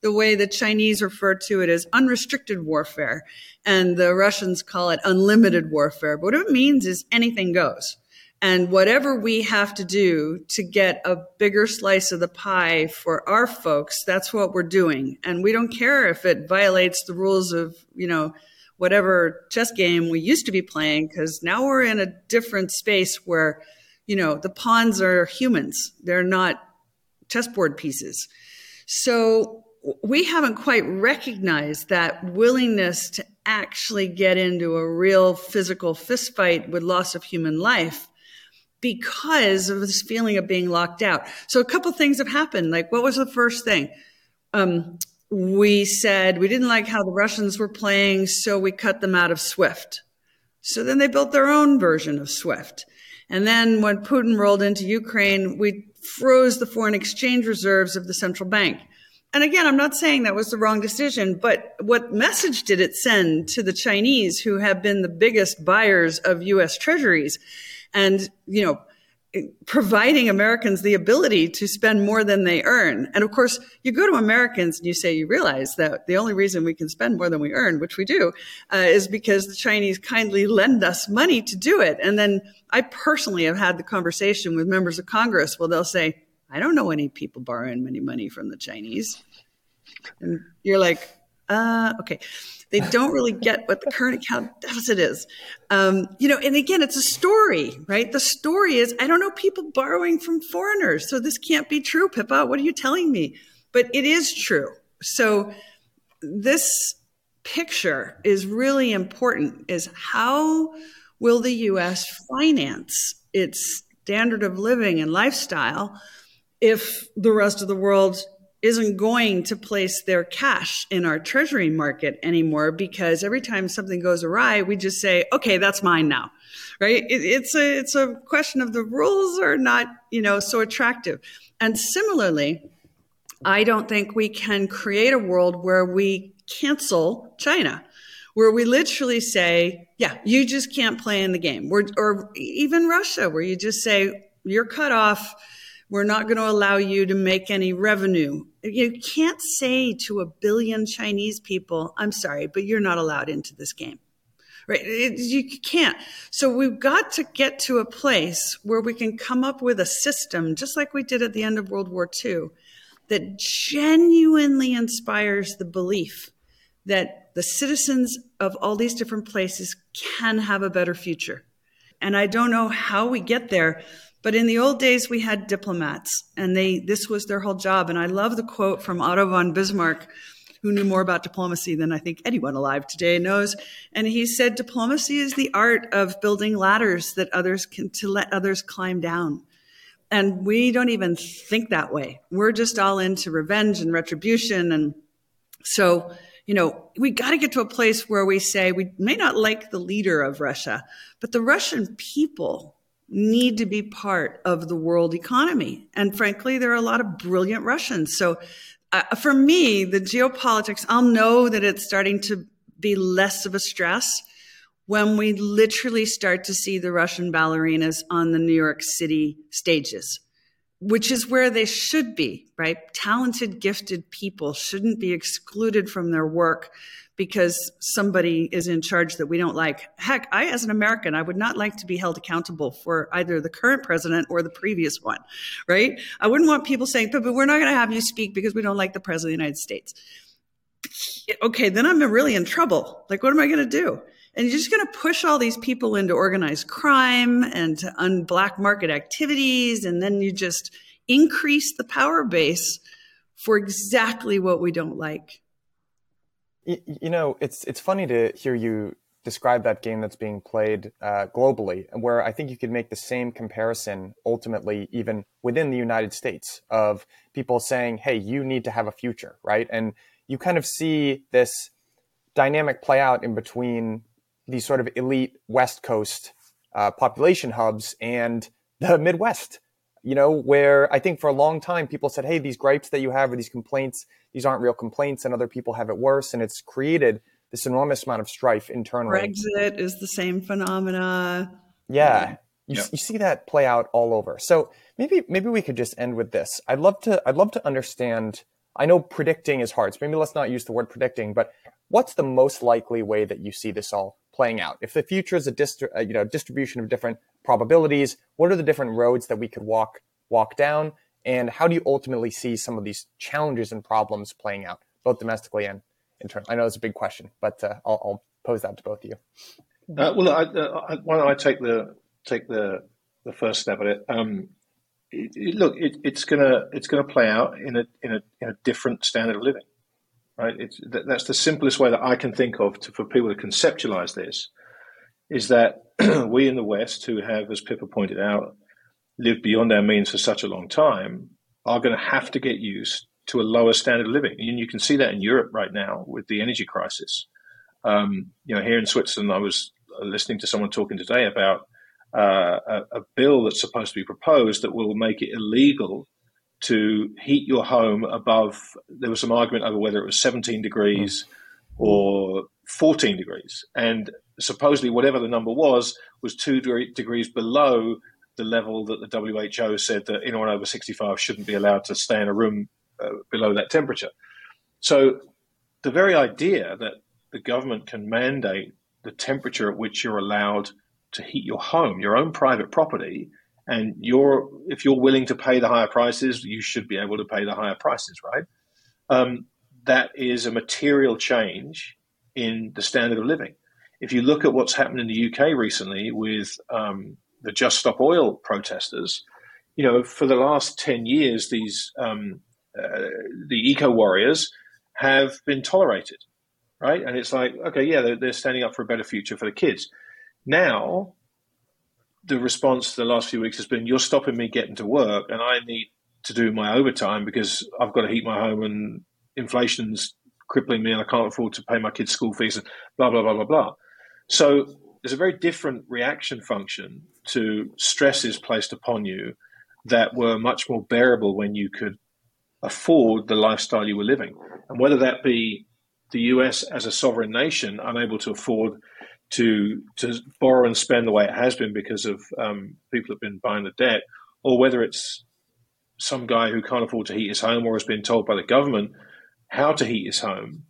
The way the Chinese refer to it as unrestricted warfare and the Russians call it unlimited warfare. But what it means is anything goes. And whatever we have to do to get a bigger slice of the pie for our folks, that's what we're doing. And we don't care if it violates the rules of, you know, whatever chess game we used to be playing because now we're in a different space where you know the pawns are humans they're not chessboard pieces so we haven't quite recognized that willingness to actually get into a real physical fistfight with loss of human life because of this feeling of being locked out. So a couple things have happened. Like, what was the first thing? Um, we said we didn't like how the Russians were playing, so we cut them out of SWIFT. So then they built their own version of SWIFT. And then when Putin rolled into Ukraine, we froze the foreign exchange reserves of the central bank. And again, I'm not saying that was the wrong decision, but what message did it send to the Chinese who have been the biggest buyers of US treasuries? And, you know, providing Americans the ability to spend more than they earn. And of course, you go to Americans and you say, you realize that the only reason we can spend more than we earn, which we do, uh, is because the Chinese kindly lend us money to do it. And then I personally have had the conversation with members of Congress where they'll say, I don't know any people borrowing any money from the Chinese. And you're like, uh, okay. They don't really get what the current account deficit is. Um, you know, and again, it's a story, right? The story is I don't know people borrowing from foreigners, so this can't be true, Pippa. What are you telling me? But it is true. So this picture is really important is how will the US finance its standard of living and lifestyle if the rest of the world isn't going to place their cash in our treasury market anymore because every time something goes awry, we just say, okay, that's mine now. Right. It, it's a, it's a question of the rules are not, you know, so attractive. And similarly, I don't think we can create a world where we cancel China, where we literally say, yeah, you just can't play in the game. Or even Russia, where you just say, you're cut off we're not going to allow you to make any revenue. You can't say to a billion Chinese people, I'm sorry, but you're not allowed into this game. Right? It, you can't. So we've got to get to a place where we can come up with a system, just like we did at the end of World War II, that genuinely inspires the belief that the citizens of all these different places can have a better future. And I don't know how we get there, but in the old days, we had diplomats, and they this was their whole job. And I love the quote from Otto von Bismarck, who knew more about diplomacy than I think anyone alive today knows. And he said, "Diplomacy is the art of building ladders that others can to let others climb down." And we don't even think that way. We're just all into revenge and retribution, and so you know, we got to get to a place where we say we may not like the leader of Russia, but the Russian people need to be part of the world economy. And frankly, there are a lot of brilliant Russians. So uh, for me, the geopolitics, I'll know that it's starting to be less of a stress when we literally start to see the Russian ballerinas on the New York City stages, which is where they should be, right? Talented, gifted people shouldn't be excluded from their work because somebody is in charge that we don't like. Heck, I, as an American, I would not like to be held accountable for either the current president or the previous one, right? I wouldn't want people saying, but, but we're not going to have you speak because we don't like the president of the United States. Okay, then I'm really in trouble. Like, what am I going to do? And you're just going to push all these people into organized crime and to market activities. And then you just increase the power base for exactly what we don't like. You, know, it's it's funny to hear you describe that game that's being played uh, globally, where I think you could make the same comparison ultimately, even within the United States, of people saying, "Hey, you need to have a future," right? And you kind of see this dynamic play out in between these sort of elite West Coast uh, population hubs and the Midwest. You know, where I think for a long time people said, "Hey, these gripes that you have or these complaints." these aren't real complaints and other people have it worse. And it's created this enormous amount of strife internally. Brexit is the same phenomena. Yeah. You, you see that play out all over. So maybe maybe we could just end with this. I'd love to I'd love to understand. I know predicting is hard, so maybe let's not use the word predicting. But what's the most likely way that you see this all playing out? If the future is a distri- uh, you know distribution of different probabilities, what are the different roads that we could walk walk down? And how do you ultimately see some of these challenges and problems playing out, both domestically and internally? I know it's a big question, but uh, I'll, I'll, pose that to both of you. Uh, well, I, uh, why don't I take the take the the first step at it? Um, it, it look, it, it's gonna it's gonna play out in a in a in a different standard of living, right? It's that, that's the simplest way that I can think of to, for people to conceptualize this. Is that we in the West, who have, as Pippa pointed out, lived beyond our means for such a long time are going to have to get used to a lower standard of living. And you can see that in Europe right now with the energy crisis. Um, you know, here in Switzerland, I was listening to someone talking today about uh, a, a, bill that's supposed to be proposed that will make it illegal to heat your home above. There was some argument over whether it was 17 degrees or 14 degrees, and supposedly whatever the number was was two de- degrees below the level that the WHO said that anyone over 65 shouldn't be allowed to stay in a room uh, below that temperature. So the very idea that the government can mandate the temperature at which you're allowed to heat your home, your own private property, and you're if you're willing to pay the higher prices, you should be able to pay the higher prices, right? Um, that is a material change in the standard of living. If you look at what's happened in the UK recently with um, the Just Stop Oil protesters, you know, for the last ten years, these um, uh, the eco warriors have been tolerated, right? And it's like, okay, yeah, they're, they're standing up for a better future for the kids. Now, the response the last few weeks has been, you're stopping me getting to work, and I need to do my overtime because I've got to heat my home, and inflation's crippling me, and I can't afford to pay my kids' school fees, and blah blah blah blah blah. So there's a very different reaction function to stresses placed upon you that were much more bearable when you could afford the lifestyle you were living. And whether that be the US as a sovereign nation unable to afford to to borrow and spend the way it has been because of um, people have been buying the debt, or whether it's some guy who can't afford to heat his home or has been told by the government how to heat his home,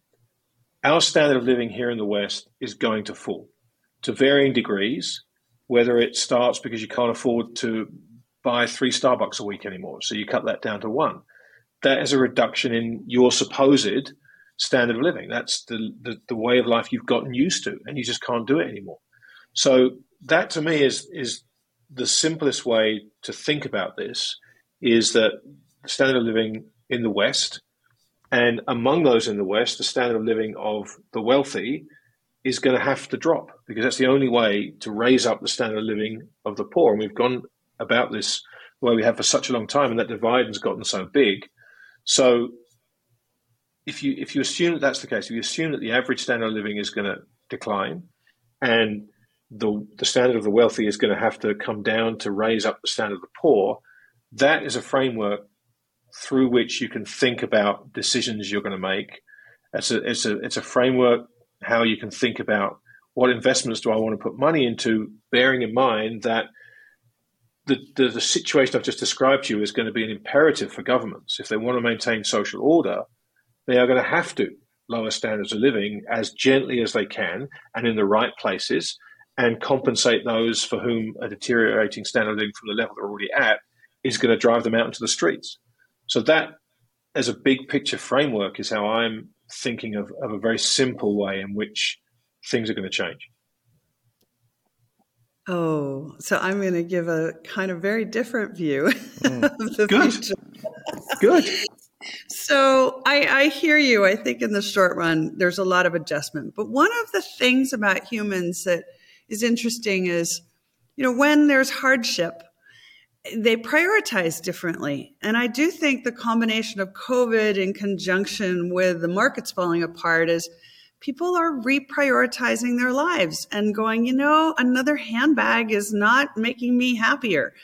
our standard of living here in the West is going to fall to varying degrees. Whether it starts because you can't afford to buy three Starbucks a week anymore, so you cut that down to one that is a reduction in your supposed standard of living. That's the, the, the, way of life you've gotten used to, and you just can't do it anymore. So that to me is is the simplest way to think about this is that the standard of living in the West, and among those in the West, the standard of living of the wealthy is going to have to drop because that's the only way to raise up the standard of living of the poor. And we've gone about this way we have for such a long time, and that divide has gotten so big so if you if you assume that that's the case, if you assume that the average standard of living is going to decline, and the the standard of the wealthy is going to have to come down to raise up the standard of the poor, that is a framework through which you can think about decisions you're going to make. It's a it's a it's a framework how you can think about what investments do I want to put money into, bearing in mind that the, the, the, situation I've just described to you is going to be an imperative for governments. If they want to maintain social order, they are going to have to lower standards of living as gently as they can and in the right places and compensate those for whom a deteriorating standard of living from the level they're already at is going to drive them out into the streets. So that, as a big picture framework, is how I'm thinking of, of a very simple way in which things are going to change. Oh, so I'm going to give a kind of very different view mm. of the Good. future. Good. So I, I hear you. I think in the short run, there's a lot of adjustment. But one of the things about humans that is interesting is, you know, when there's hardship, they prioritize differently. And I do think the combination of COVID in conjunction with the markets falling apart is people are reprioritizing their lives and going, you know, another handbag is not making me happier.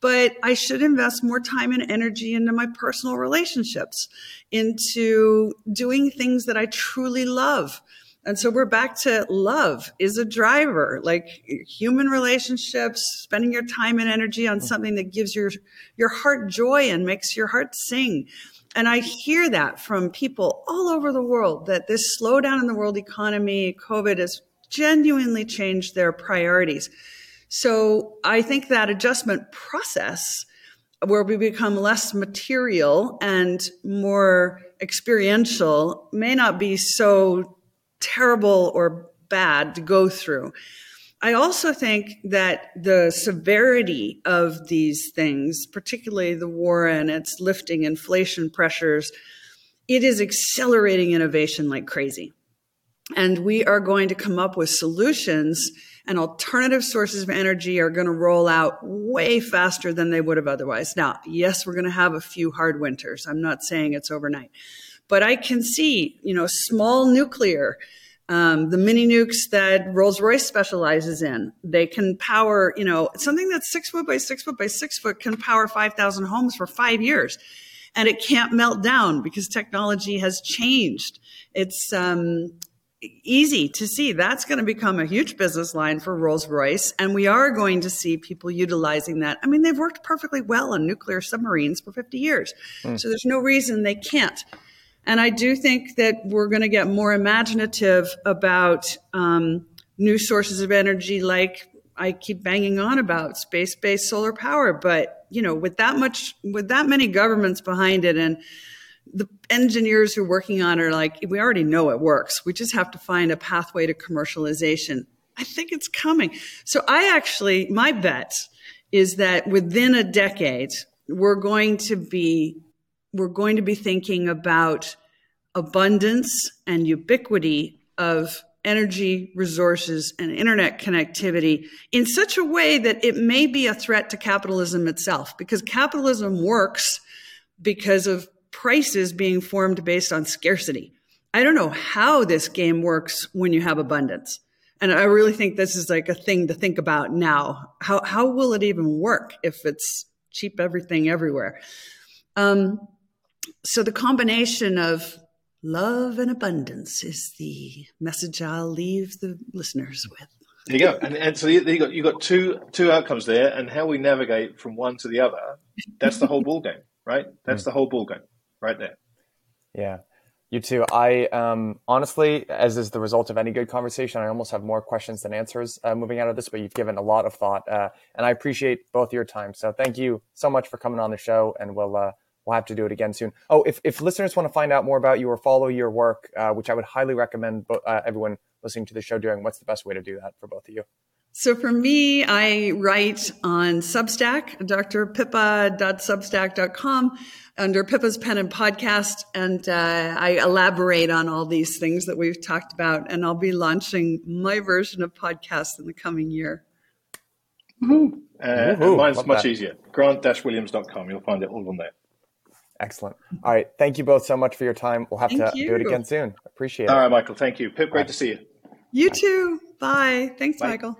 But I should invest more time and energy into my personal relationships, into doing things that I truly love. And so we're back to love is a driver, like human relationships, spending your time and energy on something that gives your, your heart joy and makes your heart sing. And I hear that from people all over the world that this slowdown in the world economy, COVID has genuinely changed their priorities. So I think that adjustment process where we become less material and more experiential may not be so terrible or bad to go through. I also think that the severity of these things, particularly the war and its lifting inflation pressures, it is accelerating innovation like crazy. And we are going to come up with solutions and alternative sources of energy are going to roll out way faster than they would have otherwise. Now, yes, we're going to have a few hard winters. I'm not saying it's overnight, but I can see, you know, small nuclear, um, the mini nukes that Rolls Royce specializes in. They can power, you know, something that's six foot by six foot by six foot can power 5,000 homes for five years. And it can't melt down because technology has changed. It's, um, easy to see that's going to become a huge business line for Rolls Royce. And we are going to see people utilizing that. I mean, they've worked perfectly well on nuclear submarines for 50 years. Mm. So there's no reason they can't. And I do think that we're going to get more imaginative about um, new sources of energy, like I keep banging on about space based solar power. But, you know, with that much, with that many governments behind it and the engineers who are working on it are like, we already know it works. We just have to find a pathway to commercialization. I think it's coming. So I actually, my bet is that within a decade, we're going to be, we're going to be thinking about abundance and ubiquity of energy resources and internet connectivity in such a way that it may be a threat to capitalism itself because capitalism works because of prices being formed based on scarcity. I don't know how this game works when you have abundance. And I really think this is like a thing to think about now. How, how will it even work if it's cheap everything everywhere? Um, so the combination of love and abundance is the message I'll leave the listeners with. There you go. And, and so you got you got two two outcomes there, and how we navigate from one to the other. That's the whole ball game, right? That's mm. the whole ball game right there. Yeah. You too. I um, honestly, as is the result of any good conversation, I almost have more questions than answers uh, moving out of this, but you've given a lot of thought, uh, and I appreciate both your time. So thank you so much for coming on the show, and we'll uh, we'll have to do it again soon. Oh, if, if listeners want to find out more about you or follow your work, uh, which I would highly recommend uh, everyone listening to the show doing, what's the best way to do that for both of you? So for me, I write on Substack, drpippa.substack.com under Pippa's Pen and Podcast. And uh, I elaborate on all these things that we've talked about. And I'll be launching my version of podcast in the coming year. Uh, mine's much that. easier. Grant-williams.com. You'll find it all on there. Excellent. All right. Thank you both so much for your time. We'll have thank to you. do it again soon. Appreciate it. All right, Michael. Thank you. Pip, great Bye. to see you. You too. Bye. Thanks, Bye. Michael.